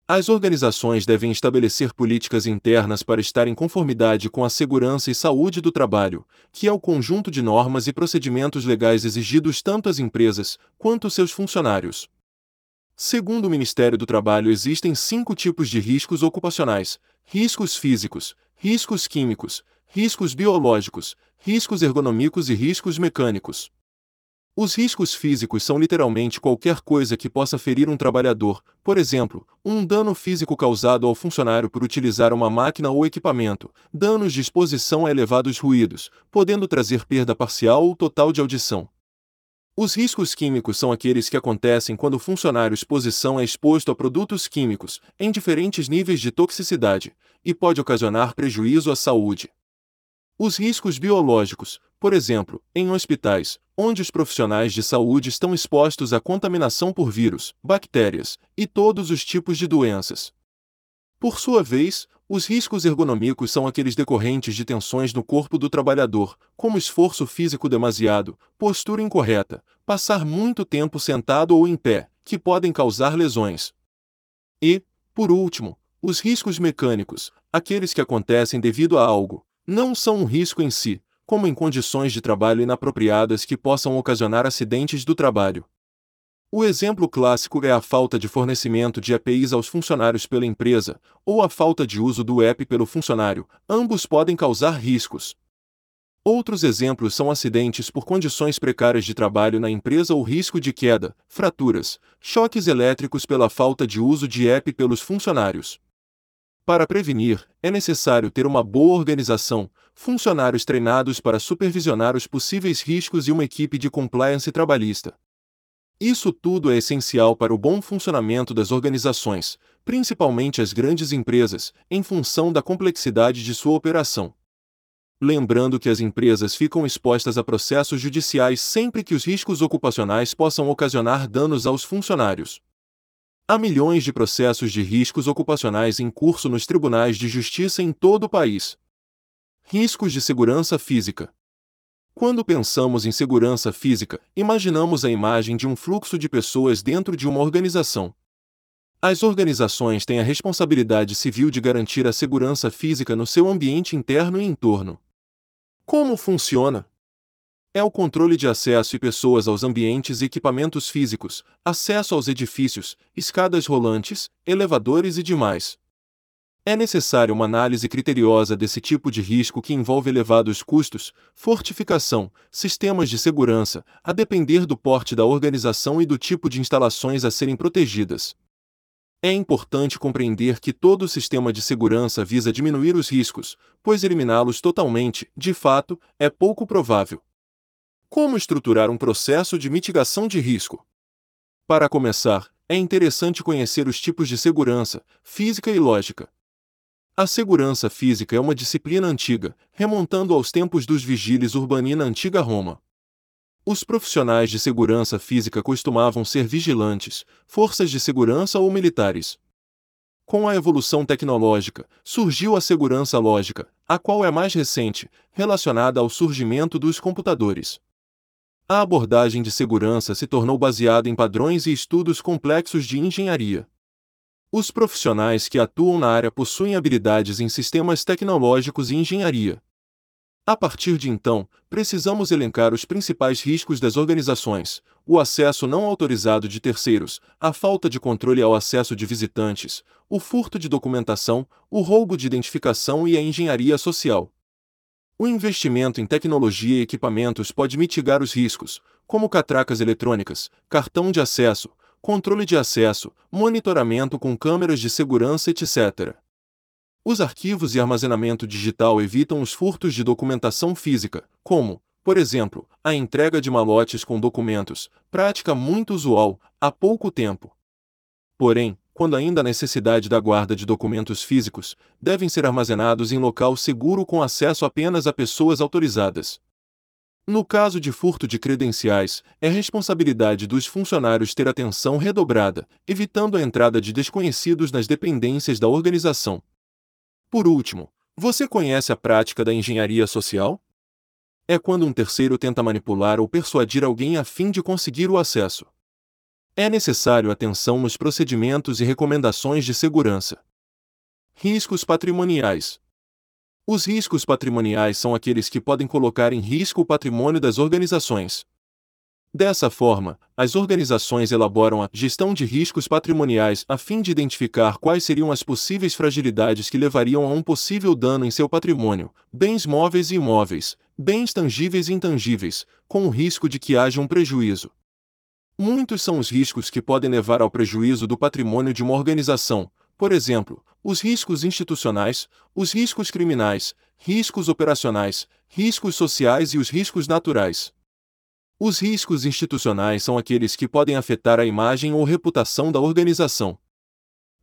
As organizações devem estabelecer políticas internas para estar em conformidade com a segurança e saúde do trabalho, que é o conjunto de normas e procedimentos legais exigidos tanto às empresas quanto seus funcionários. Segundo o Ministério do Trabalho, existem cinco tipos de riscos ocupacionais: riscos físicos, riscos químicos, riscos biológicos, riscos ergonômicos e riscos mecânicos. Os riscos físicos são literalmente qualquer coisa que possa ferir um trabalhador, por exemplo, um dano físico causado ao funcionário por utilizar uma máquina ou equipamento, danos de exposição a elevados ruídos, podendo trazer perda parcial ou total de audição. Os riscos químicos são aqueles que acontecem quando o funcionário exposição é exposto a produtos químicos, em diferentes níveis de toxicidade, e pode ocasionar prejuízo à saúde. Os riscos biológicos, por exemplo, em hospitais, onde os profissionais de saúde estão expostos à contaminação por vírus, bactérias e todos os tipos de doenças. Por sua vez, os riscos ergonômicos são aqueles decorrentes de tensões no corpo do trabalhador, como esforço físico demasiado, postura incorreta, passar muito tempo sentado ou em pé, que podem causar lesões. E, por último, os riscos mecânicos, aqueles que acontecem devido a algo, não são um risco em si, como em condições de trabalho inapropriadas que possam ocasionar acidentes do trabalho. O exemplo clássico é a falta de fornecimento de EPIs aos funcionários pela empresa, ou a falta de uso do EP pelo funcionário, ambos podem causar riscos. Outros exemplos são acidentes por condições precárias de trabalho na empresa ou risco de queda, fraturas, choques elétricos pela falta de uso de EP pelos funcionários. Para prevenir, é necessário ter uma boa organização, funcionários treinados para supervisionar os possíveis riscos e uma equipe de compliance trabalhista. Isso tudo é essencial para o bom funcionamento das organizações, principalmente as grandes empresas, em função da complexidade de sua operação. Lembrando que as empresas ficam expostas a processos judiciais sempre que os riscos ocupacionais possam ocasionar danos aos funcionários. Há milhões de processos de riscos ocupacionais em curso nos tribunais de justiça em todo o país. Riscos de segurança física. Quando pensamos em segurança física, imaginamos a imagem de um fluxo de pessoas dentro de uma organização. As organizações têm a responsabilidade civil de garantir a segurança física no seu ambiente interno e entorno. Como funciona? é o controle de acesso e pessoas aos ambientes e equipamentos físicos, acesso aos edifícios, escadas rolantes, elevadores e demais. É necessária uma análise criteriosa desse tipo de risco que envolve elevados custos, fortificação, sistemas de segurança, a depender do porte da organização e do tipo de instalações a serem protegidas. É importante compreender que todo sistema de segurança visa diminuir os riscos, pois eliminá-los totalmente, de fato, é pouco provável. Como estruturar um processo de mitigação de risco? Para começar, é interessante conhecer os tipos de segurança, física e lógica. A segurança física é uma disciplina antiga, remontando aos tempos dos vigiles urbani na antiga Roma. Os profissionais de segurança física costumavam ser vigilantes, forças de segurança ou militares. Com a evolução tecnológica, surgiu a segurança lógica, a qual é mais recente, relacionada ao surgimento dos computadores. A abordagem de segurança se tornou baseada em padrões e estudos complexos de engenharia. Os profissionais que atuam na área possuem habilidades em sistemas tecnológicos e engenharia. A partir de então, precisamos elencar os principais riscos das organizações: o acesso não autorizado de terceiros, a falta de controle ao acesso de visitantes, o furto de documentação, o roubo de identificação e a engenharia social. O investimento em tecnologia e equipamentos pode mitigar os riscos, como catracas eletrônicas, cartão de acesso, controle de acesso, monitoramento com câmeras de segurança, etc. Os arquivos e armazenamento digital evitam os furtos de documentação física, como, por exemplo, a entrega de malotes com documentos, prática muito usual há pouco tempo. Porém, quando ainda há necessidade da guarda de documentos físicos, devem ser armazenados em local seguro com acesso apenas a pessoas autorizadas. No caso de furto de credenciais, é responsabilidade dos funcionários ter atenção redobrada, evitando a entrada de desconhecidos nas dependências da organização. Por último, você conhece a prática da engenharia social? É quando um terceiro tenta manipular ou persuadir alguém a fim de conseguir o acesso. É necessário atenção nos procedimentos e recomendações de segurança. Riscos patrimoniais. Os riscos patrimoniais são aqueles que podem colocar em risco o patrimônio das organizações. Dessa forma, as organizações elaboram a gestão de riscos patrimoniais a fim de identificar quais seriam as possíveis fragilidades que levariam a um possível dano em seu patrimônio, bens móveis e imóveis, bens tangíveis e intangíveis, com o risco de que haja um prejuízo. Muitos são os riscos que podem levar ao prejuízo do patrimônio de uma organização, por exemplo, os riscos institucionais, os riscos criminais, riscos operacionais, riscos sociais e os riscos naturais. Os riscos institucionais são aqueles que podem afetar a imagem ou reputação da organização.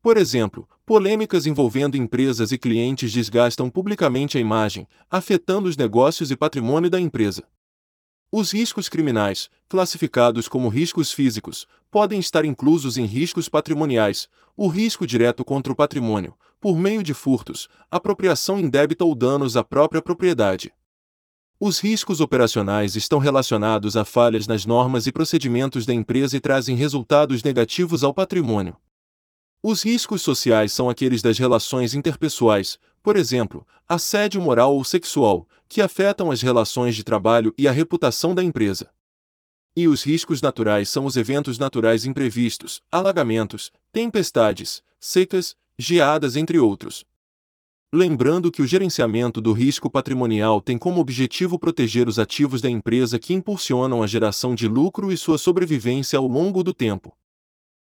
Por exemplo, polêmicas envolvendo empresas e clientes desgastam publicamente a imagem, afetando os negócios e patrimônio da empresa. Os riscos criminais, classificados como riscos físicos, podem estar inclusos em riscos patrimoniais, o risco direto contra o patrimônio, por meio de furtos, apropriação indébita ou danos à própria propriedade. Os riscos operacionais estão relacionados a falhas nas normas e procedimentos da empresa e trazem resultados negativos ao patrimônio. Os riscos sociais são aqueles das relações interpessoais, por exemplo, assédio moral ou sexual, que afetam as relações de trabalho e a reputação da empresa. E os riscos naturais são os eventos naturais imprevistos, alagamentos, tempestades, secas, geadas, entre outros. Lembrando que o gerenciamento do risco patrimonial tem como objetivo proteger os ativos da empresa que impulsionam a geração de lucro e sua sobrevivência ao longo do tempo.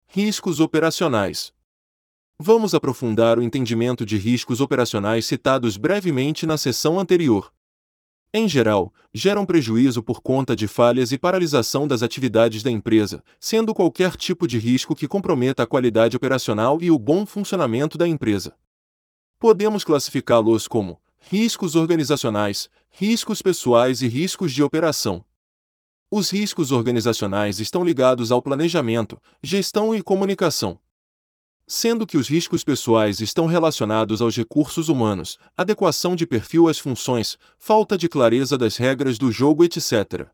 Riscos operacionais. Vamos aprofundar o entendimento de riscos operacionais citados brevemente na sessão anterior. Em geral, geram prejuízo por conta de falhas e paralisação das atividades da empresa, sendo qualquer tipo de risco que comprometa a qualidade operacional e o bom funcionamento da empresa. Podemos classificá-los como riscos organizacionais, riscos pessoais e riscos de operação. Os riscos organizacionais estão ligados ao planejamento, gestão e comunicação sendo que os riscos pessoais estão relacionados aos recursos humanos, adequação de perfil às funções, falta de clareza das regras do jogo, etc.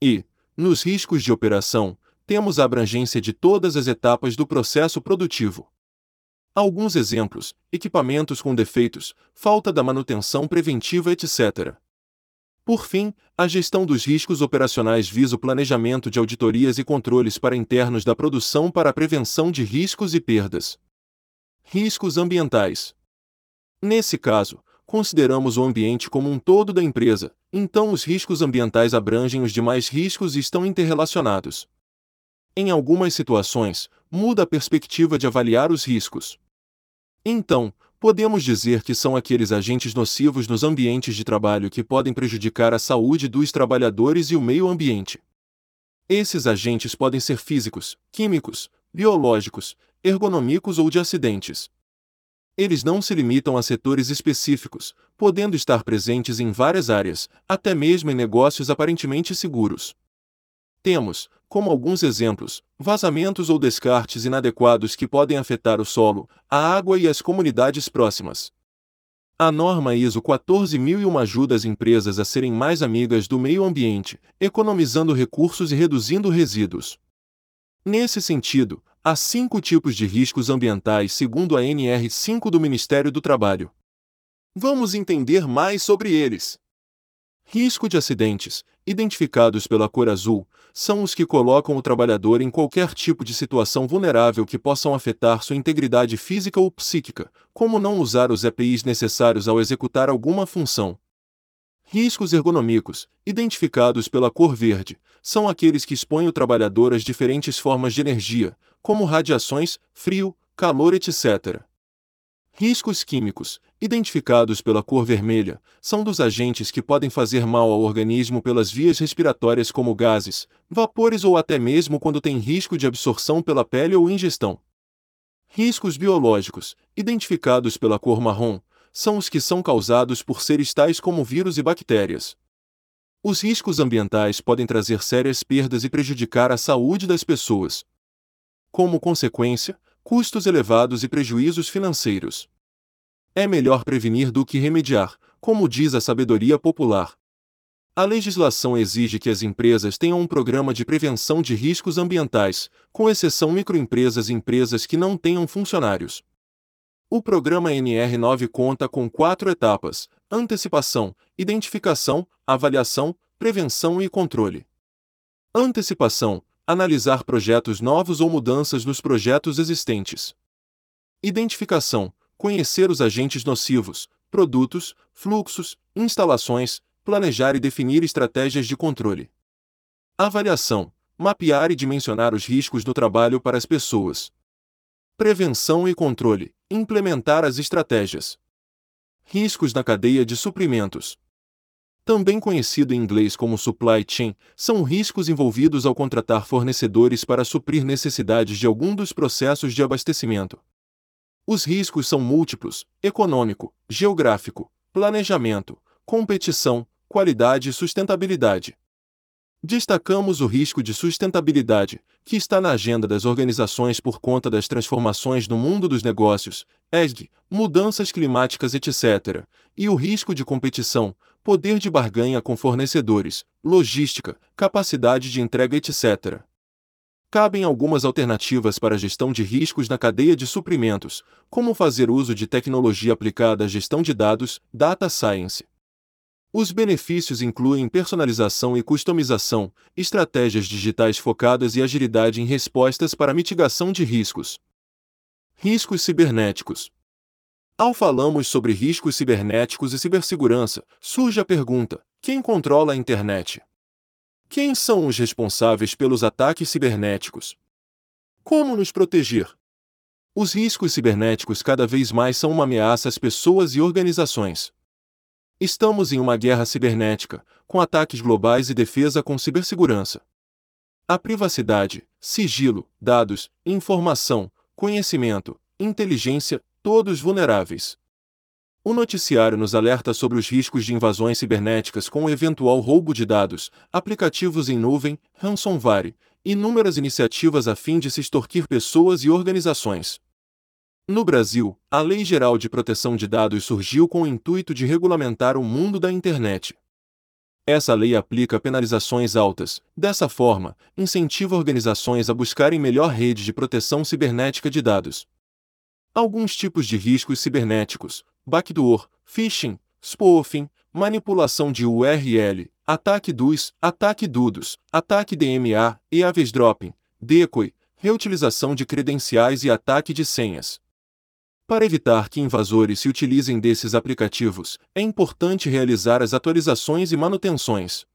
E, nos riscos de operação, temos a abrangência de todas as etapas do processo produtivo. Alguns exemplos: equipamentos com defeitos, falta da manutenção preventiva, etc. Por fim, a gestão dos riscos operacionais visa o planejamento de auditorias e controles para internos da produção para a prevenção de riscos e perdas. Riscos ambientais. Nesse caso, consideramos o ambiente como um todo da empresa, então os riscos ambientais abrangem os demais riscos e estão interrelacionados. Em algumas situações, muda a perspectiva de avaliar os riscos. Então, podemos dizer que são aqueles agentes nocivos nos ambientes de trabalho que podem prejudicar a saúde dos trabalhadores e o meio ambiente. Esses agentes podem ser físicos, químicos, biológicos, ergonômicos ou de acidentes. Eles não se limitam a setores específicos, podendo estar presentes em várias áreas, até mesmo em negócios aparentemente seguros. Temos, como alguns exemplos, vazamentos ou descartes inadequados que podem afetar o solo, a água e as comunidades próximas. A norma ISO 14001 ajuda as empresas a serem mais amigas do meio ambiente, economizando recursos e reduzindo resíduos. Nesse sentido, há cinco tipos de riscos ambientais segundo a NR5 do Ministério do Trabalho. Vamos entender mais sobre eles. Risco de acidentes, identificados pela cor azul, são os que colocam o trabalhador em qualquer tipo de situação vulnerável que possam afetar sua integridade física ou psíquica, como não usar os EPIs necessários ao executar alguma função. Riscos ergonômicos, identificados pela cor verde, são aqueles que expõem o trabalhador às diferentes formas de energia, como radiações, frio, calor, etc. Riscos químicos, identificados pela cor vermelha, são dos agentes que podem fazer mal ao organismo pelas vias respiratórias como gases, vapores ou até mesmo quando tem risco de absorção pela pele ou ingestão. Riscos biológicos, identificados pela cor marrom, são os que são causados por seres tais como vírus e bactérias. Os riscos ambientais podem trazer sérias perdas e prejudicar a saúde das pessoas. Como consequência, custos elevados e prejuízos financeiros. É melhor prevenir do que remediar, como diz a sabedoria popular. A legislação exige que as empresas tenham um programa de prevenção de riscos ambientais, com exceção microempresas e empresas que não tenham funcionários. O programa NR9 conta com quatro etapas: antecipação, identificação, avaliação, prevenção e controle. Antecipação analisar projetos novos ou mudanças nos projetos existentes. Identificação conhecer os agentes nocivos, produtos, fluxos, instalações, planejar e definir estratégias de controle. Avaliação mapear e dimensionar os riscos no trabalho para as pessoas. Prevenção e controle implementar as estratégias. Riscos na cadeia de suprimentos. Também conhecido em inglês como supply chain, são riscos envolvidos ao contratar fornecedores para suprir necessidades de algum dos processos de abastecimento. Os riscos são múltiplos: econômico, geográfico, planejamento, competição, qualidade e sustentabilidade. Destacamos o risco de sustentabilidade, que está na agenda das organizações por conta das transformações no mundo dos negócios, ESG, mudanças climáticas, etc., e o risco de competição, poder de barganha com fornecedores, logística, capacidade de entrega, etc. Cabem algumas alternativas para a gestão de riscos na cadeia de suprimentos, como fazer uso de tecnologia aplicada à gestão de dados, data science. Os benefícios incluem personalização e customização, estratégias digitais focadas e agilidade em respostas para mitigação de riscos. Riscos cibernéticos. Ao falamos sobre riscos cibernéticos e cibersegurança, surge a pergunta: quem controla a internet? Quem são os responsáveis pelos ataques cibernéticos? Como nos proteger? Os riscos cibernéticos cada vez mais são uma ameaça às pessoas e organizações. Estamos em uma guerra cibernética, com ataques globais e defesa com cibersegurança. A privacidade, sigilo, dados, informação, conhecimento, inteligência, todos vulneráveis. O noticiário nos alerta sobre os riscos de invasões cibernéticas com o eventual roubo de dados, aplicativos em nuvem, ransomware, inúmeras iniciativas a fim de se extorquir pessoas e organizações. No Brasil, a Lei Geral de Proteção de Dados surgiu com o intuito de regulamentar o mundo da internet. Essa lei aplica penalizações altas, dessa forma, incentiva organizações a buscarem melhor rede de proteção cibernética de dados. Alguns tipos de riscos cibernéticos: backdoor, phishing, spoofing, manipulação de URL, ataque DUS, ataque DUDOS, ataque DMA, e dropping, decoy, reutilização de credenciais e ataque de senhas. Para evitar que invasores se utilizem desses aplicativos, é importante realizar as atualizações e manutenções.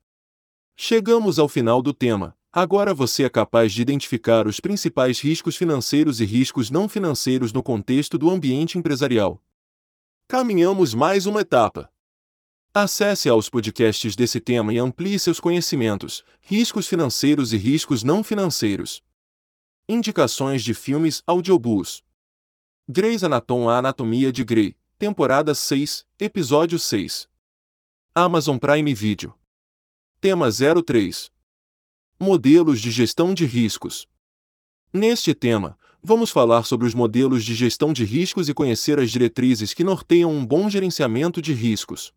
Chegamos ao final do tema. Agora você é capaz de identificar os principais riscos financeiros e riscos não financeiros no contexto do ambiente empresarial. Caminhamos mais uma etapa. Acesse aos podcasts desse tema e amplie seus conhecimentos, riscos financeiros e riscos não financeiros. Indicações de filmes audiobooks. Grey's Anatomy A Anatomia de Grey, temporada 6, episódio 6. Amazon Prime Video. Tema 03 Modelos de gestão de riscos. Neste tema, vamos falar sobre os modelos de gestão de riscos e conhecer as diretrizes que norteiam um bom gerenciamento de riscos.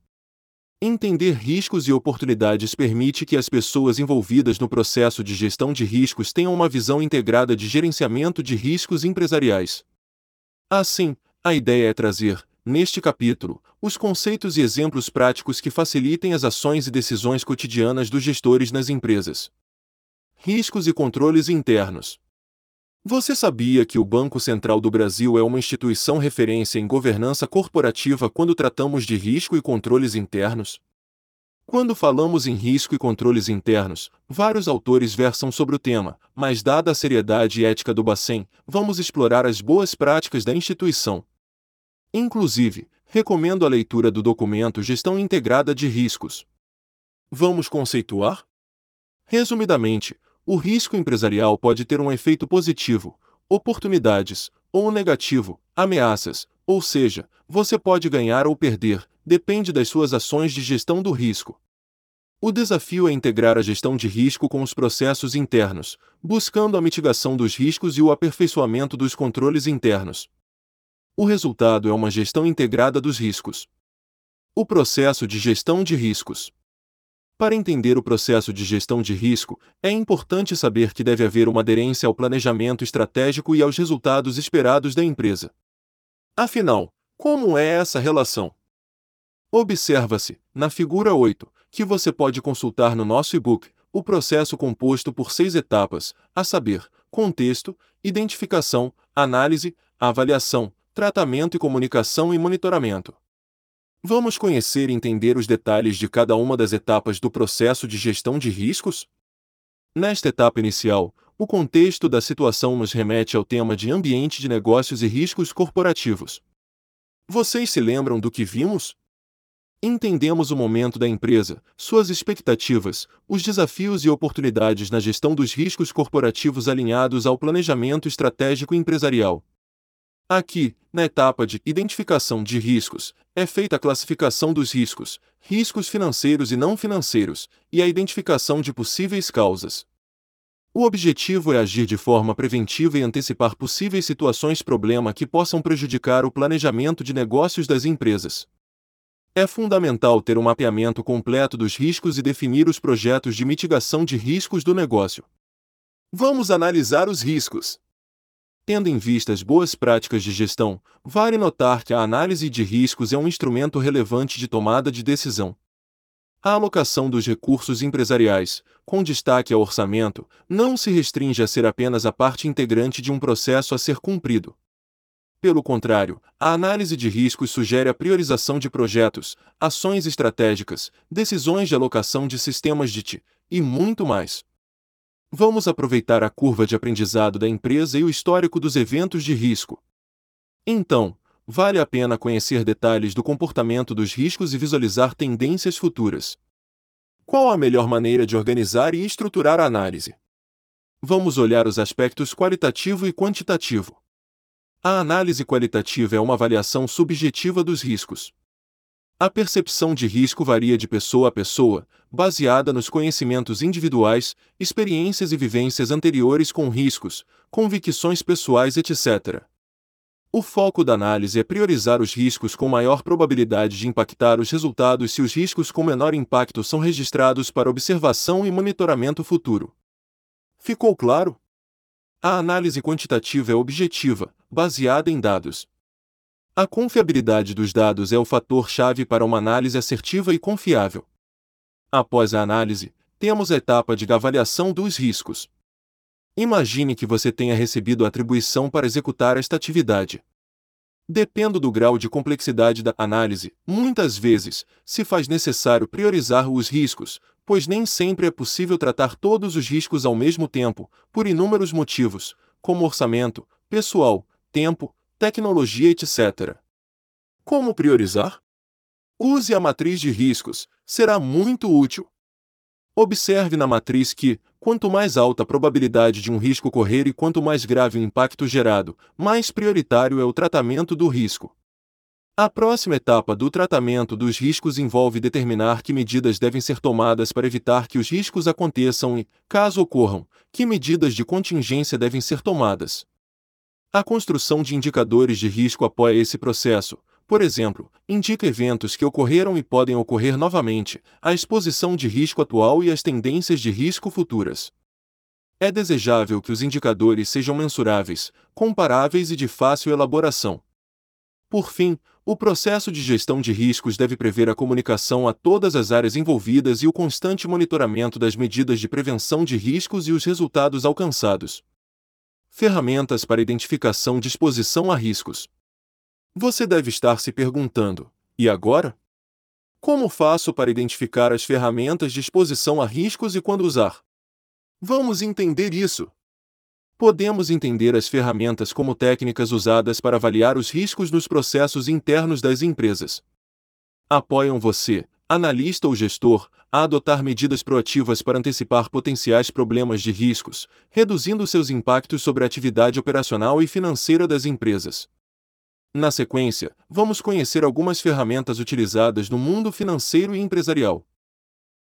Entender riscos e oportunidades permite que as pessoas envolvidas no processo de gestão de riscos tenham uma visão integrada de gerenciamento de riscos empresariais. Assim, a ideia é trazer, neste capítulo, os conceitos e exemplos práticos que facilitem as ações e decisões cotidianas dos gestores nas empresas riscos e controles internos. Você sabia que o Banco Central do Brasil é uma instituição referência em governança corporativa quando tratamos de risco e controles internos? Quando falamos em risco e controles internos, vários autores versam sobre o tema, mas dada a seriedade e ética do Bacen, vamos explorar as boas práticas da instituição. Inclusive, recomendo a leitura do documento Gestão Integrada de Riscos. Vamos conceituar? Resumidamente, o risco empresarial pode ter um efeito positivo, oportunidades, ou negativo, ameaças, ou seja, você pode ganhar ou perder, depende das suas ações de gestão do risco. O desafio é integrar a gestão de risco com os processos internos, buscando a mitigação dos riscos e o aperfeiçoamento dos controles internos. O resultado é uma gestão integrada dos riscos. O processo de gestão de riscos. Para entender o processo de gestão de risco, é importante saber que deve haver uma aderência ao planejamento estratégico e aos resultados esperados da empresa. Afinal, como é essa relação? Observa-se, na figura 8, que você pode consultar no nosso e-book, o processo composto por seis etapas, a saber, contexto, identificação, análise, avaliação, tratamento e comunicação e monitoramento. Vamos conhecer e entender os detalhes de cada uma das etapas do processo de gestão de riscos? Nesta etapa inicial, o contexto da situação nos remete ao tema de ambiente de negócios e riscos corporativos. Vocês se lembram do que vimos? Entendemos o momento da empresa, suas expectativas, os desafios e oportunidades na gestão dos riscos corporativos alinhados ao planejamento estratégico empresarial. Aqui, na etapa de identificação de riscos, é feita a classificação dos riscos, riscos financeiros e não financeiros, e a identificação de possíveis causas. O objetivo é agir de forma preventiva e antecipar possíveis situações problema que possam prejudicar o planejamento de negócios das empresas. É fundamental ter um mapeamento completo dos riscos e definir os projetos de mitigação de riscos do negócio. Vamos analisar os riscos. Tendo em vista as boas práticas de gestão, vale notar que a análise de riscos é um instrumento relevante de tomada de decisão. A alocação dos recursos empresariais, com destaque ao orçamento, não se restringe a ser apenas a parte integrante de um processo a ser cumprido. Pelo contrário, a análise de riscos sugere a priorização de projetos, ações estratégicas, decisões de alocação de sistemas de TI e muito mais. Vamos aproveitar a curva de aprendizado da empresa e o histórico dos eventos de risco. Então, vale a pena conhecer detalhes do comportamento dos riscos e visualizar tendências futuras. Qual a melhor maneira de organizar e estruturar a análise? Vamos olhar os aspectos qualitativo e quantitativo. A análise qualitativa é uma avaliação subjetiva dos riscos. A percepção de risco varia de pessoa a pessoa, baseada nos conhecimentos individuais, experiências e vivências anteriores com riscos, convicções pessoais, etc. O foco da análise é priorizar os riscos com maior probabilidade de impactar os resultados se os riscos com menor impacto são registrados para observação e monitoramento futuro. Ficou claro? A análise quantitativa é objetiva, baseada em dados, a confiabilidade dos dados é o fator-chave para uma análise assertiva e confiável. Após a análise, temos a etapa de avaliação dos riscos. Imagine que você tenha recebido a atribuição para executar esta atividade. Dependo do grau de complexidade da análise, muitas vezes, se faz necessário priorizar os riscos, pois nem sempre é possível tratar todos os riscos ao mesmo tempo, por inúmeros motivos, como orçamento, pessoal, tempo, tecnologia, etc. Como priorizar? Use a matriz de riscos, será muito útil. Observe na matriz que, quanto mais alta a probabilidade de um risco ocorrer e quanto mais grave o impacto gerado, mais prioritário é o tratamento do risco. A próxima etapa do tratamento dos riscos envolve determinar que medidas devem ser tomadas para evitar que os riscos aconteçam e, caso ocorram, que medidas de contingência devem ser tomadas. A construção de indicadores de risco apoia esse processo, por exemplo, indica eventos que ocorreram e podem ocorrer novamente, a exposição de risco atual e as tendências de risco futuras. É desejável que os indicadores sejam mensuráveis, comparáveis e de fácil elaboração. Por fim, o processo de gestão de riscos deve prever a comunicação a todas as áreas envolvidas e o constante monitoramento das medidas de prevenção de riscos e os resultados alcançados. Ferramentas para identificação de exposição a riscos. Você deve estar se perguntando: e agora? Como faço para identificar as ferramentas de exposição a riscos e quando usar? Vamos entender isso. Podemos entender as ferramentas como técnicas usadas para avaliar os riscos nos processos internos das empresas. Apoiam você, analista ou gestor, a adotar medidas proativas para antecipar potenciais problemas de riscos, reduzindo seus impactos sobre a atividade operacional e financeira das empresas. Na sequência, vamos conhecer algumas ferramentas utilizadas no mundo financeiro e empresarial.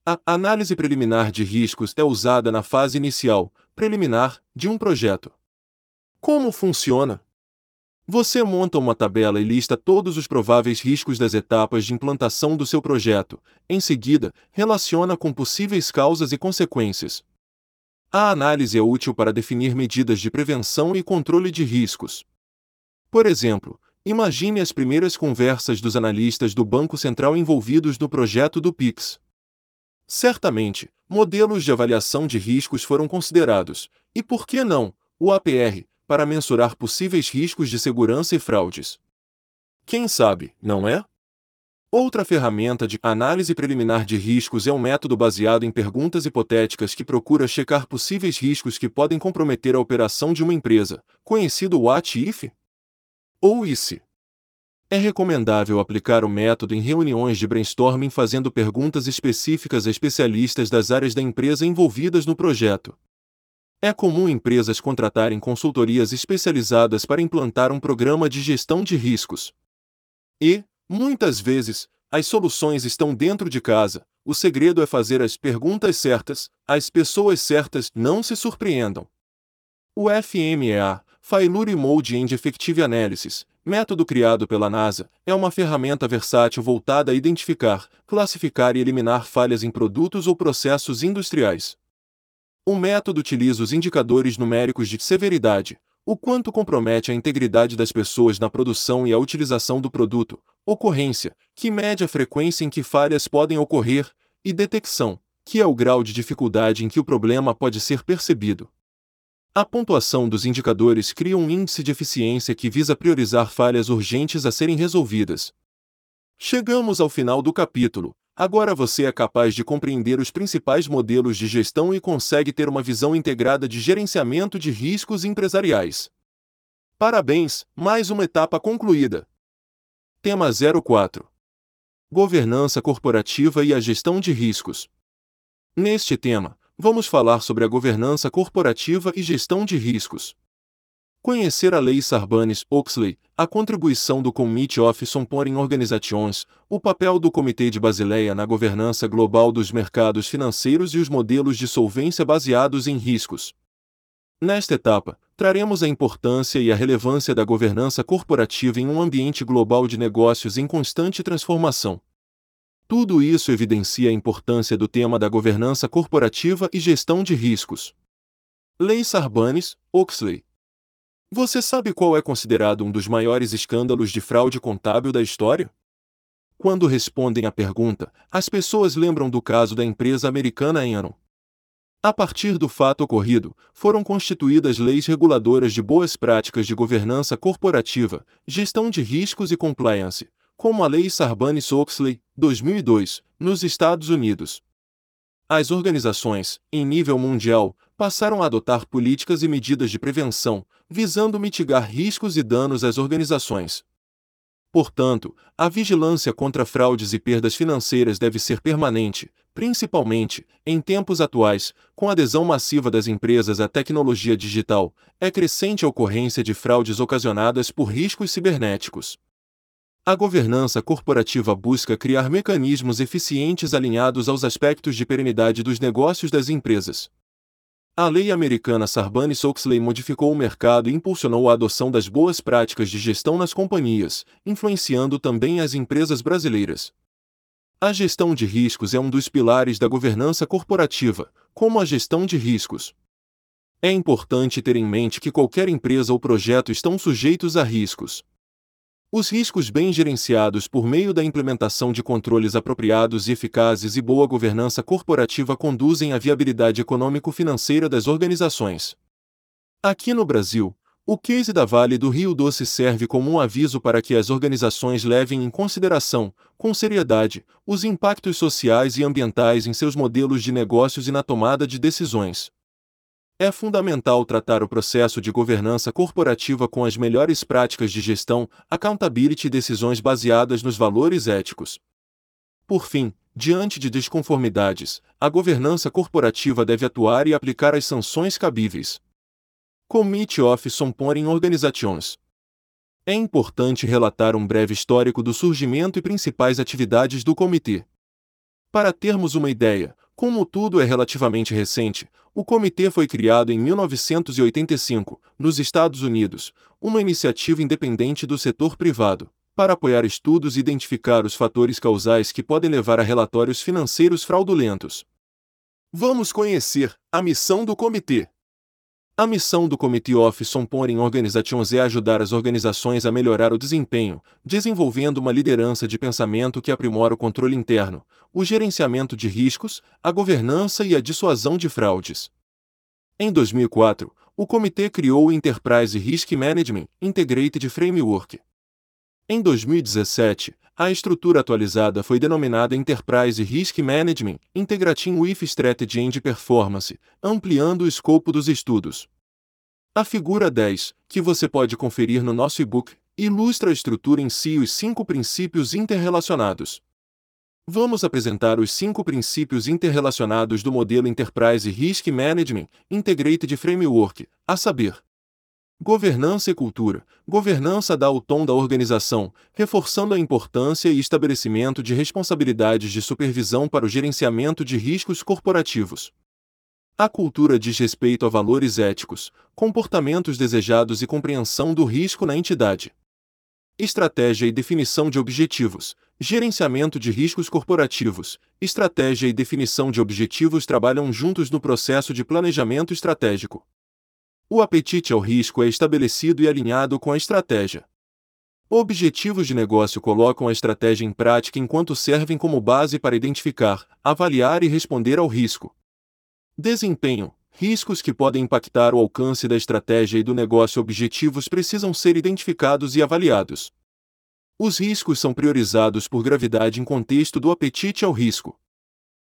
A análise preliminar de riscos é usada na fase inicial, preliminar, de um projeto. Como funciona? Você monta uma tabela e lista todos os prováveis riscos das etapas de implantação do seu projeto. Em seguida, relaciona com possíveis causas e consequências. A análise é útil para definir medidas de prevenção e controle de riscos. Por exemplo, Imagine as primeiras conversas dos analistas do Banco Central envolvidos no projeto do PIX. Certamente, modelos de avaliação de riscos foram considerados, e por que não, o APR, para mensurar possíveis riscos de segurança e fraudes. Quem sabe, não é? Outra ferramenta de análise preliminar de riscos é um método baseado em perguntas hipotéticas que procura checar possíveis riscos que podem comprometer a operação de uma empresa, conhecido What If? ou ICE. É recomendável aplicar o método em reuniões de brainstorming fazendo perguntas específicas a especialistas das áreas da empresa envolvidas no projeto. É comum empresas contratarem consultorias especializadas para implantar um programa de gestão de riscos. E, muitas vezes, as soluções estão dentro de casa, o segredo é fazer as perguntas certas, as pessoas certas não se surpreendam. O FMEA, Failure Mode and Effective Analysis, método criado pela NASA, é uma ferramenta versátil voltada a identificar, classificar e eliminar falhas em produtos ou processos industriais. O método utiliza os indicadores numéricos de severidade, o quanto compromete a integridade das pessoas na produção e a utilização do produto, ocorrência, que mede a frequência em que falhas podem ocorrer, e detecção, que é o grau de dificuldade em que o problema pode ser percebido. A pontuação dos indicadores cria um índice de eficiência que visa priorizar falhas urgentes a serem resolvidas. Chegamos ao final do capítulo. Agora você é capaz de compreender os principais modelos de gestão e consegue ter uma visão integrada de gerenciamento de riscos empresariais. Parabéns, mais uma etapa concluída. Tema 04 Governança corporativa e a gestão de riscos. Neste tema, vamos falar sobre a governança corporativa e gestão de riscos. Conhecer a Lei Sarbanes-Oxley, a contribuição do Committee of Foreign Organizations, o papel do Comitê de Basileia na governança global dos mercados financeiros e os modelos de solvência baseados em riscos. Nesta etapa, traremos a importância e a relevância da governança corporativa em um ambiente global de negócios em constante transformação. Tudo isso evidencia a importância do tema da governança corporativa e gestão de riscos. Lei Sarbanes-Oxley. Você sabe qual é considerado um dos maiores escândalos de fraude contábil da história? Quando respondem à pergunta, as pessoas lembram do caso da empresa americana Enron. A partir do fato ocorrido, foram constituídas leis reguladoras de boas práticas de governança corporativa, gestão de riscos e compliance, como a Lei Sarbanes-Oxley, 2002, nos Estados Unidos. As organizações, em nível mundial, passaram a adotar políticas e medidas de prevenção, visando mitigar riscos e danos às organizações. Portanto, a vigilância contra fraudes e perdas financeiras deve ser permanente, principalmente, em tempos atuais, com a adesão massiva das empresas à tecnologia digital, é crescente a ocorrência de fraudes ocasionadas por riscos cibernéticos. A governança corporativa busca criar mecanismos eficientes alinhados aos aspectos de perenidade dos negócios das empresas. A lei americana Sarbanes-Oxley modificou o mercado e impulsionou a adoção das boas práticas de gestão nas companhias, influenciando também as empresas brasileiras. A gestão de riscos é um dos pilares da governança corporativa, como a gestão de riscos. É importante ter em mente que qualquer empresa ou projeto estão sujeitos a riscos. Os riscos bem gerenciados por meio da implementação de controles apropriados e eficazes e boa governança corporativa conduzem à viabilidade econômico-financeira das organizações. Aqui no Brasil, o case da Vale do Rio Doce serve como um aviso para que as organizações levem em consideração, com seriedade, os impactos sociais e ambientais em seus modelos de negócios e na tomada de decisões. É fundamental tratar o processo de governança corporativa com as melhores práticas de gestão, accountability e decisões baseadas nos valores éticos. Por fim, diante de desconformidades, a governança corporativa deve atuar e aplicar as sanções cabíveis. Committee of Supporting Organizations É importante relatar um breve histórico do surgimento e principais atividades do comitê. Para termos uma ideia, como tudo é relativamente recente, o comitê foi criado em 1985, nos Estados Unidos, uma iniciativa independente do setor privado, para apoiar estudos e identificar os fatores causais que podem levar a relatórios financeiros fraudulentos. Vamos conhecer a missão do comitê. A missão do Committee of Supporting Organizations é ajudar as organizações a melhorar o desempenho, desenvolvendo uma liderança de pensamento que aprimora o controle interno, o gerenciamento de riscos, a governança e a dissuasão de fraudes. Em 2004, o comitê criou o Enterprise Risk Management Integrated Framework. Em 2017, a estrutura atualizada foi denominada Enterprise Risk Management Integrating with Strategy and Performance, ampliando o escopo dos estudos. A figura 10, que você pode conferir no nosso e-book, ilustra a estrutura em si e os cinco princípios interrelacionados. Vamos apresentar os cinco princípios interrelacionados do modelo Enterprise Risk Management Integrated Framework, a saber, Governança e cultura. Governança dá o tom da organização, reforçando a importância e estabelecimento de responsabilidades de supervisão para o gerenciamento de riscos corporativos. A cultura diz respeito a valores éticos, comportamentos desejados e compreensão do risco na entidade. Estratégia e definição de objetivos. Gerenciamento de riscos corporativos. Estratégia e definição de objetivos trabalham juntos no processo de planejamento estratégico. O apetite ao risco é estabelecido e alinhado com a estratégia. Objetivos de negócio colocam a estratégia em prática enquanto servem como base para identificar, avaliar e responder ao risco. Desempenho: riscos que podem impactar o alcance da estratégia e do negócio objetivos precisam ser identificados e avaliados. Os riscos são priorizados por gravidade em contexto do apetite ao risco.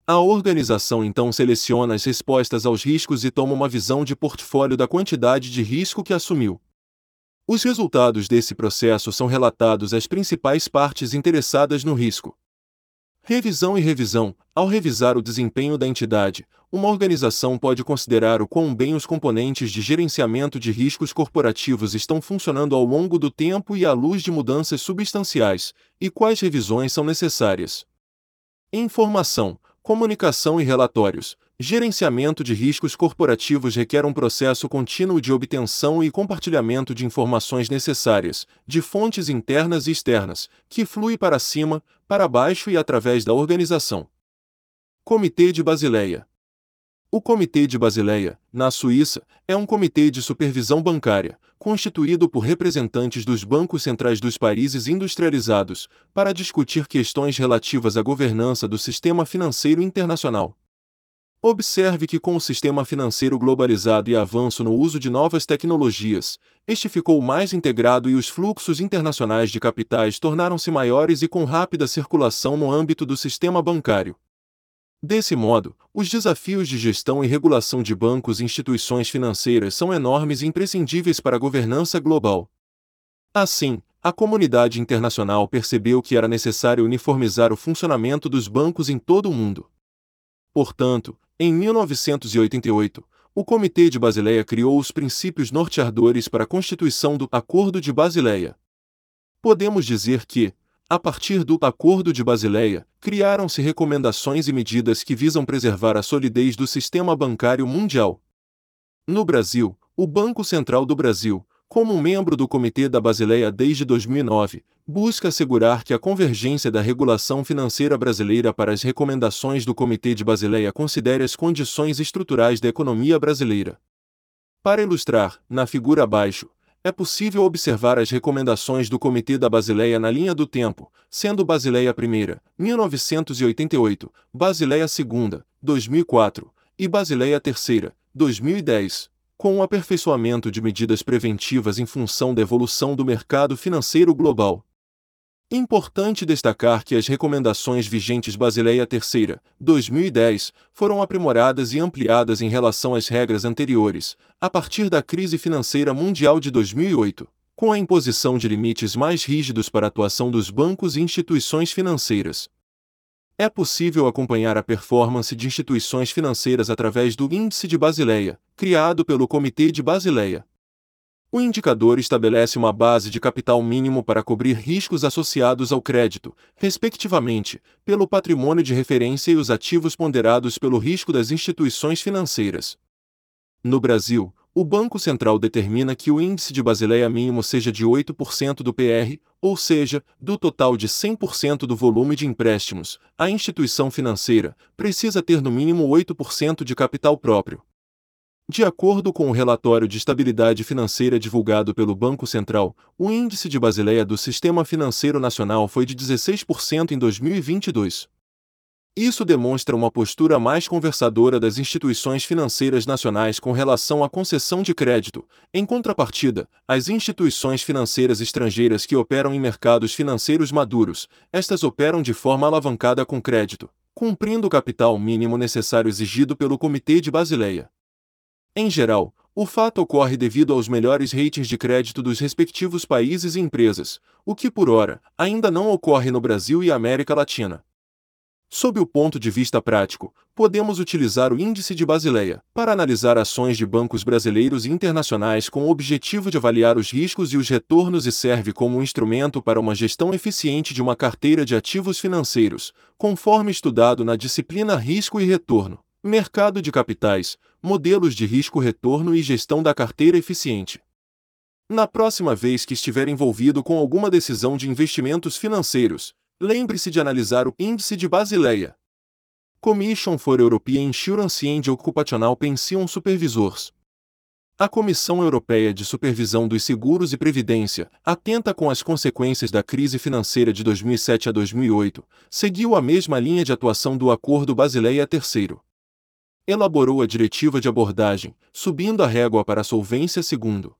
A organização então seleciona as respostas aos riscos e toma uma visão de portfólio da quantidade de risco que assumiu. Os resultados desse processo são relatados às principais partes interessadas no risco. Revisão e revisão. Ao revisar o desempenho da entidade, uma organização pode considerar o quão bem os componentes de gerenciamento de riscos corporativos estão funcionando ao longo do tempo e à luz de mudanças substanciais, e quais revisões são necessárias. Informação comunicação e relatórios. Gerenciamento de riscos corporativos requer um processo contínuo de obtenção e compartilhamento de informações necessárias, de fontes internas e externas, que flui para cima, para baixo e através da organização. Comitê de Basileia o Comitê de Basileia, na Suíça, é um comitê de supervisão bancária, constituído por representantes dos bancos centrais dos países industrializados, para discutir questões relativas à governança do sistema financeiro internacional. Observe que com o sistema financeiro globalizado e avanço no uso de novas tecnologias, este ficou mais integrado e os fluxos internacionais de capitais tornaram-se maiores e com rápida circulação no âmbito do sistema bancário. Desse modo, os desafios de gestão e regulação de bancos e instituições financeiras são enormes e imprescindíveis para a governança global. Assim, a comunidade internacional percebeu que era necessário uniformizar o funcionamento dos bancos em todo o mundo. Portanto, em 1988, o Comitê de Basileia criou os princípios norteadores para a constituição do Acordo de Basileia. Podemos dizer que, a partir do Acordo de Basileia, criaram-se recomendações e medidas que visam preservar a solidez do sistema bancário mundial. No Brasil, o Banco Central do Brasil, como membro do Comitê da Basileia desde 2009, busca assegurar que a convergência da regulação financeira brasileira para as recomendações do Comitê de Basileia considere as condições estruturais da economia brasileira. Para ilustrar, na figura abaixo, é possível observar as recomendações do Comitê da Basileia na linha do tempo, sendo Basileia I, 1988, Basileia II, 2004 e Basileia III, 2010 com o aperfeiçoamento de medidas preventivas em função da evolução do mercado financeiro global. Importante destacar que as recomendações vigentes Basileia III, 2010, foram aprimoradas e ampliadas em relação às regras anteriores, a partir da crise financeira mundial de 2008, com a imposição de limites mais rígidos para a atuação dos bancos e instituições financeiras. É possível acompanhar a performance de instituições financeiras através do Índice de Basileia, criado pelo Comitê de Basileia. O indicador estabelece uma base de capital mínimo para cobrir riscos associados ao crédito, respectivamente, pelo patrimônio de referência e os ativos ponderados pelo risco das instituições financeiras. No Brasil, o Banco Central determina que o índice de Basileia mínimo seja de 8% do PR, ou seja, do total de 100% do volume de empréstimos, a instituição financeira precisa ter no mínimo 8% de capital próprio. De acordo com o relatório de estabilidade financeira divulgado pelo Banco Central, o índice de Basileia do Sistema Financeiro Nacional foi de 16% em 2022. Isso demonstra uma postura mais conversadora das instituições financeiras nacionais com relação à concessão de crédito. Em contrapartida, as instituições financeiras estrangeiras que operam em mercados financeiros maduros, estas operam de forma alavancada com crédito, cumprindo o capital mínimo necessário exigido pelo Comitê de Basileia. Em geral, o fato ocorre devido aos melhores ratings de crédito dos respectivos países e empresas, o que por ora ainda não ocorre no Brasil e América Latina. Sob o ponto de vista prático, podemos utilizar o Índice de Basileia para analisar ações de bancos brasileiros e internacionais com o objetivo de avaliar os riscos e os retornos e serve como um instrumento para uma gestão eficiente de uma carteira de ativos financeiros, conforme estudado na disciplina Risco e Retorno, Mercado de Capitais, Modelos de Risco-Retorno e Gestão da Carteira Eficiente. Na próxima vez que estiver envolvido com alguma decisão de investimentos financeiros, lembre-se de analisar o Índice de Basileia. Commission for European Insurance and Occupational Pension Supervisors. A Comissão Europeia de Supervisão dos Seguros e Previdência, atenta com as consequências da crise financeira de 2007 a 2008, seguiu a mesma linha de atuação do Acordo Basileia III. Elaborou a diretiva de abordagem, subindo a régua para a solvência segundo.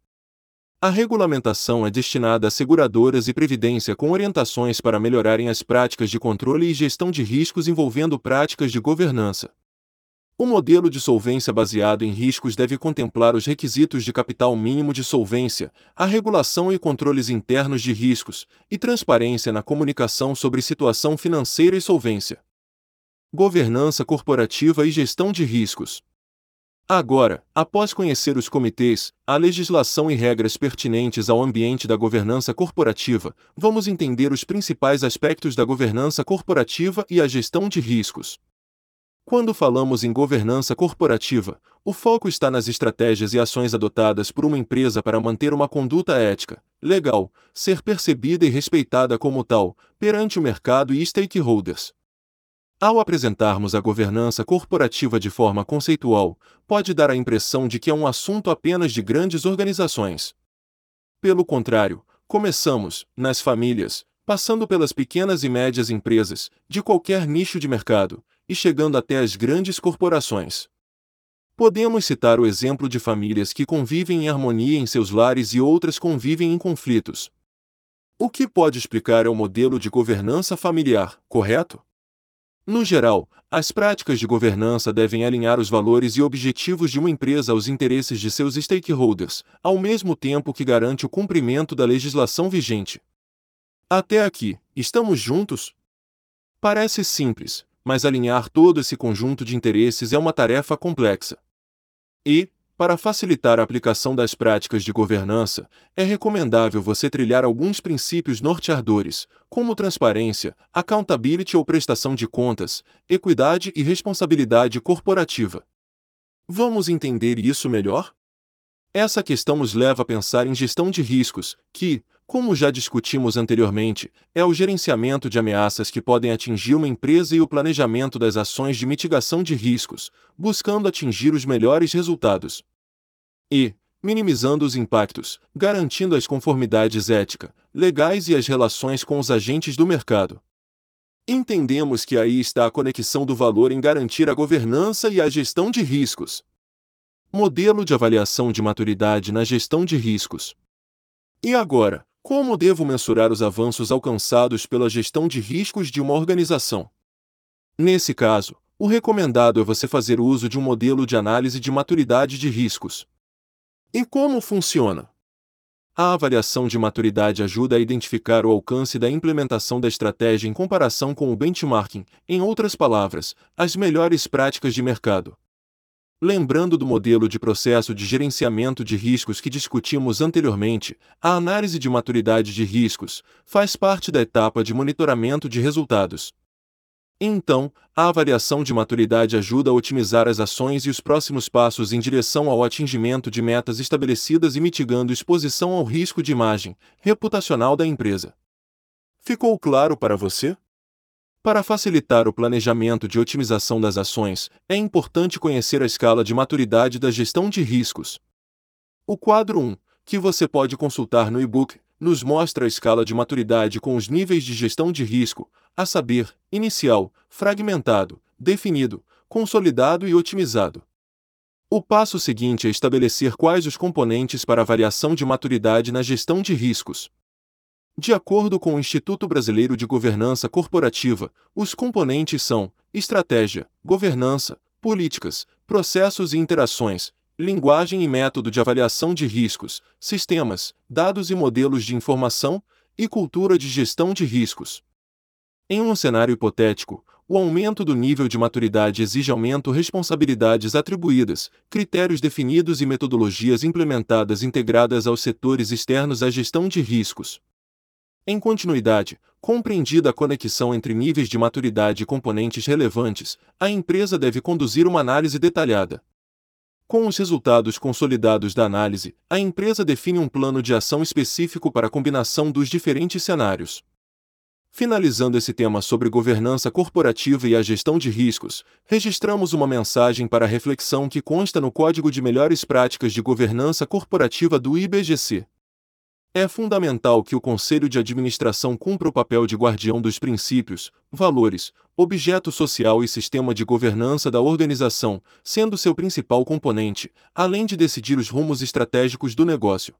A regulamentação é destinada a seguradoras e previdência com orientações para melhorarem as práticas de controle e gestão de riscos envolvendo práticas de governança. O modelo de solvência baseado em riscos deve contemplar os requisitos de capital mínimo de solvência, a regulação e controles internos de riscos, e transparência na comunicação sobre situação financeira e solvência. Governança corporativa e gestão de riscos. Agora, após conhecer os comitês, a legislação e regras pertinentes ao ambiente da governança corporativa, vamos entender os principais aspectos da governança corporativa e a gestão de riscos. Quando falamos em governança corporativa, o foco está nas estratégias e ações adotadas por uma empresa para manter uma conduta ética, legal, ser percebida e respeitada como tal, perante o mercado e stakeholders. Ao apresentarmos a governança corporativa de forma conceitual, pode dar a impressão de que é um assunto apenas de grandes organizações. Pelo contrário, começamos, nas famílias, passando pelas pequenas e médias empresas, de qualquer nicho de mercado, e chegando até as grandes corporações. Podemos citar o exemplo de famílias que convivem em harmonia em seus lares e outras convivem em conflitos. O que pode explicar é o modelo de governança familiar, correto? No geral, as práticas de governança devem alinhar os valores e objetivos de uma empresa aos interesses de seus stakeholders, ao mesmo tempo que garante o cumprimento da legislação vigente. Até aqui, estamos juntos? Parece simples, mas alinhar todo esse conjunto de interesses é uma tarefa complexa. E, para facilitar a aplicação das práticas de governança, é recomendável você trilhar alguns princípios norteadores, como transparência, accountability ou prestação de contas, equidade e responsabilidade corporativa. Vamos entender isso melhor? Essa questão nos leva a pensar em gestão de riscos, que, como já discutimos anteriormente, é o gerenciamento de ameaças que podem atingir uma empresa e o planejamento das ações de mitigação de riscos, buscando atingir os melhores resultados. E, minimizando os impactos, garantindo as conformidades ética, legais e as relações com os agentes do mercado. Entendemos que aí está a conexão do valor em garantir a governança e a gestão de riscos. Modelo de avaliação de maturidade na gestão de riscos. E agora, como devo mensurar os avanços alcançados pela gestão de riscos de uma organização? Nesse caso, o recomendado é você fazer uso de um modelo de análise de maturidade de riscos. E como funciona? A avaliação de maturidade ajuda a identificar o alcance da implementação da estratégia em comparação com o benchmarking, em outras palavras, as melhores práticas de mercado. Lembrando do modelo de processo de gerenciamento de riscos que discutimos anteriormente, a análise de maturidade de riscos faz parte da etapa de monitoramento de resultados. Então, a avaliação de maturidade ajuda a otimizar as ações e os próximos passos em direção ao atingimento de metas estabelecidas e mitigando exposição ao risco de imagem reputacional da empresa. Ficou claro para você? Para facilitar o planejamento de otimização das ações, é importante conhecer a escala de maturidade da gestão de riscos. O quadro 1, que você pode consultar no e-book, nos mostra a escala de maturidade com os níveis de gestão de risco, a saber, inicial, fragmentado, definido, consolidado e otimizado. O passo seguinte é estabelecer quais os componentes para a variação de maturidade na gestão de riscos. De acordo com o Instituto Brasileiro de Governança Corporativa, os componentes são estratégia, governança, políticas, processos e interações, linguagem e método de avaliação de riscos, sistemas, dados e modelos de informação, e cultura de gestão de riscos. Em um cenário hipotético, o aumento do nível de maturidade exige aumento responsabilidades atribuídas, critérios definidos e metodologias implementadas integradas aos setores externos à gestão de riscos. Em continuidade, compreendida a conexão entre níveis de maturidade e componentes relevantes, a empresa deve conduzir uma análise detalhada. Com os resultados consolidados da análise, a empresa define um plano de ação específico para a combinação dos diferentes cenários. Finalizando esse tema sobre governança corporativa e a gestão de riscos, registramos uma mensagem para reflexão que consta no Código de Melhores Práticas de Governança Corporativa do IBGC. É fundamental que o Conselho de Administração cumpra o papel de guardião dos princípios, valores, objeto social e sistema de governança da organização, sendo seu principal componente, além de decidir os rumos estratégicos do negócio.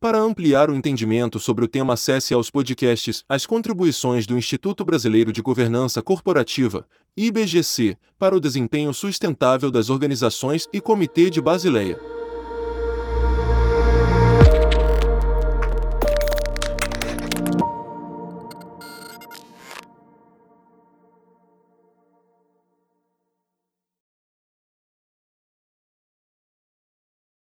Para ampliar o entendimento sobre o tema, acesse aos podcasts as contribuições do Instituto Brasileiro de Governança Corporativa, IBGC, para o desempenho sustentável das organizações e Comitê de Basileia.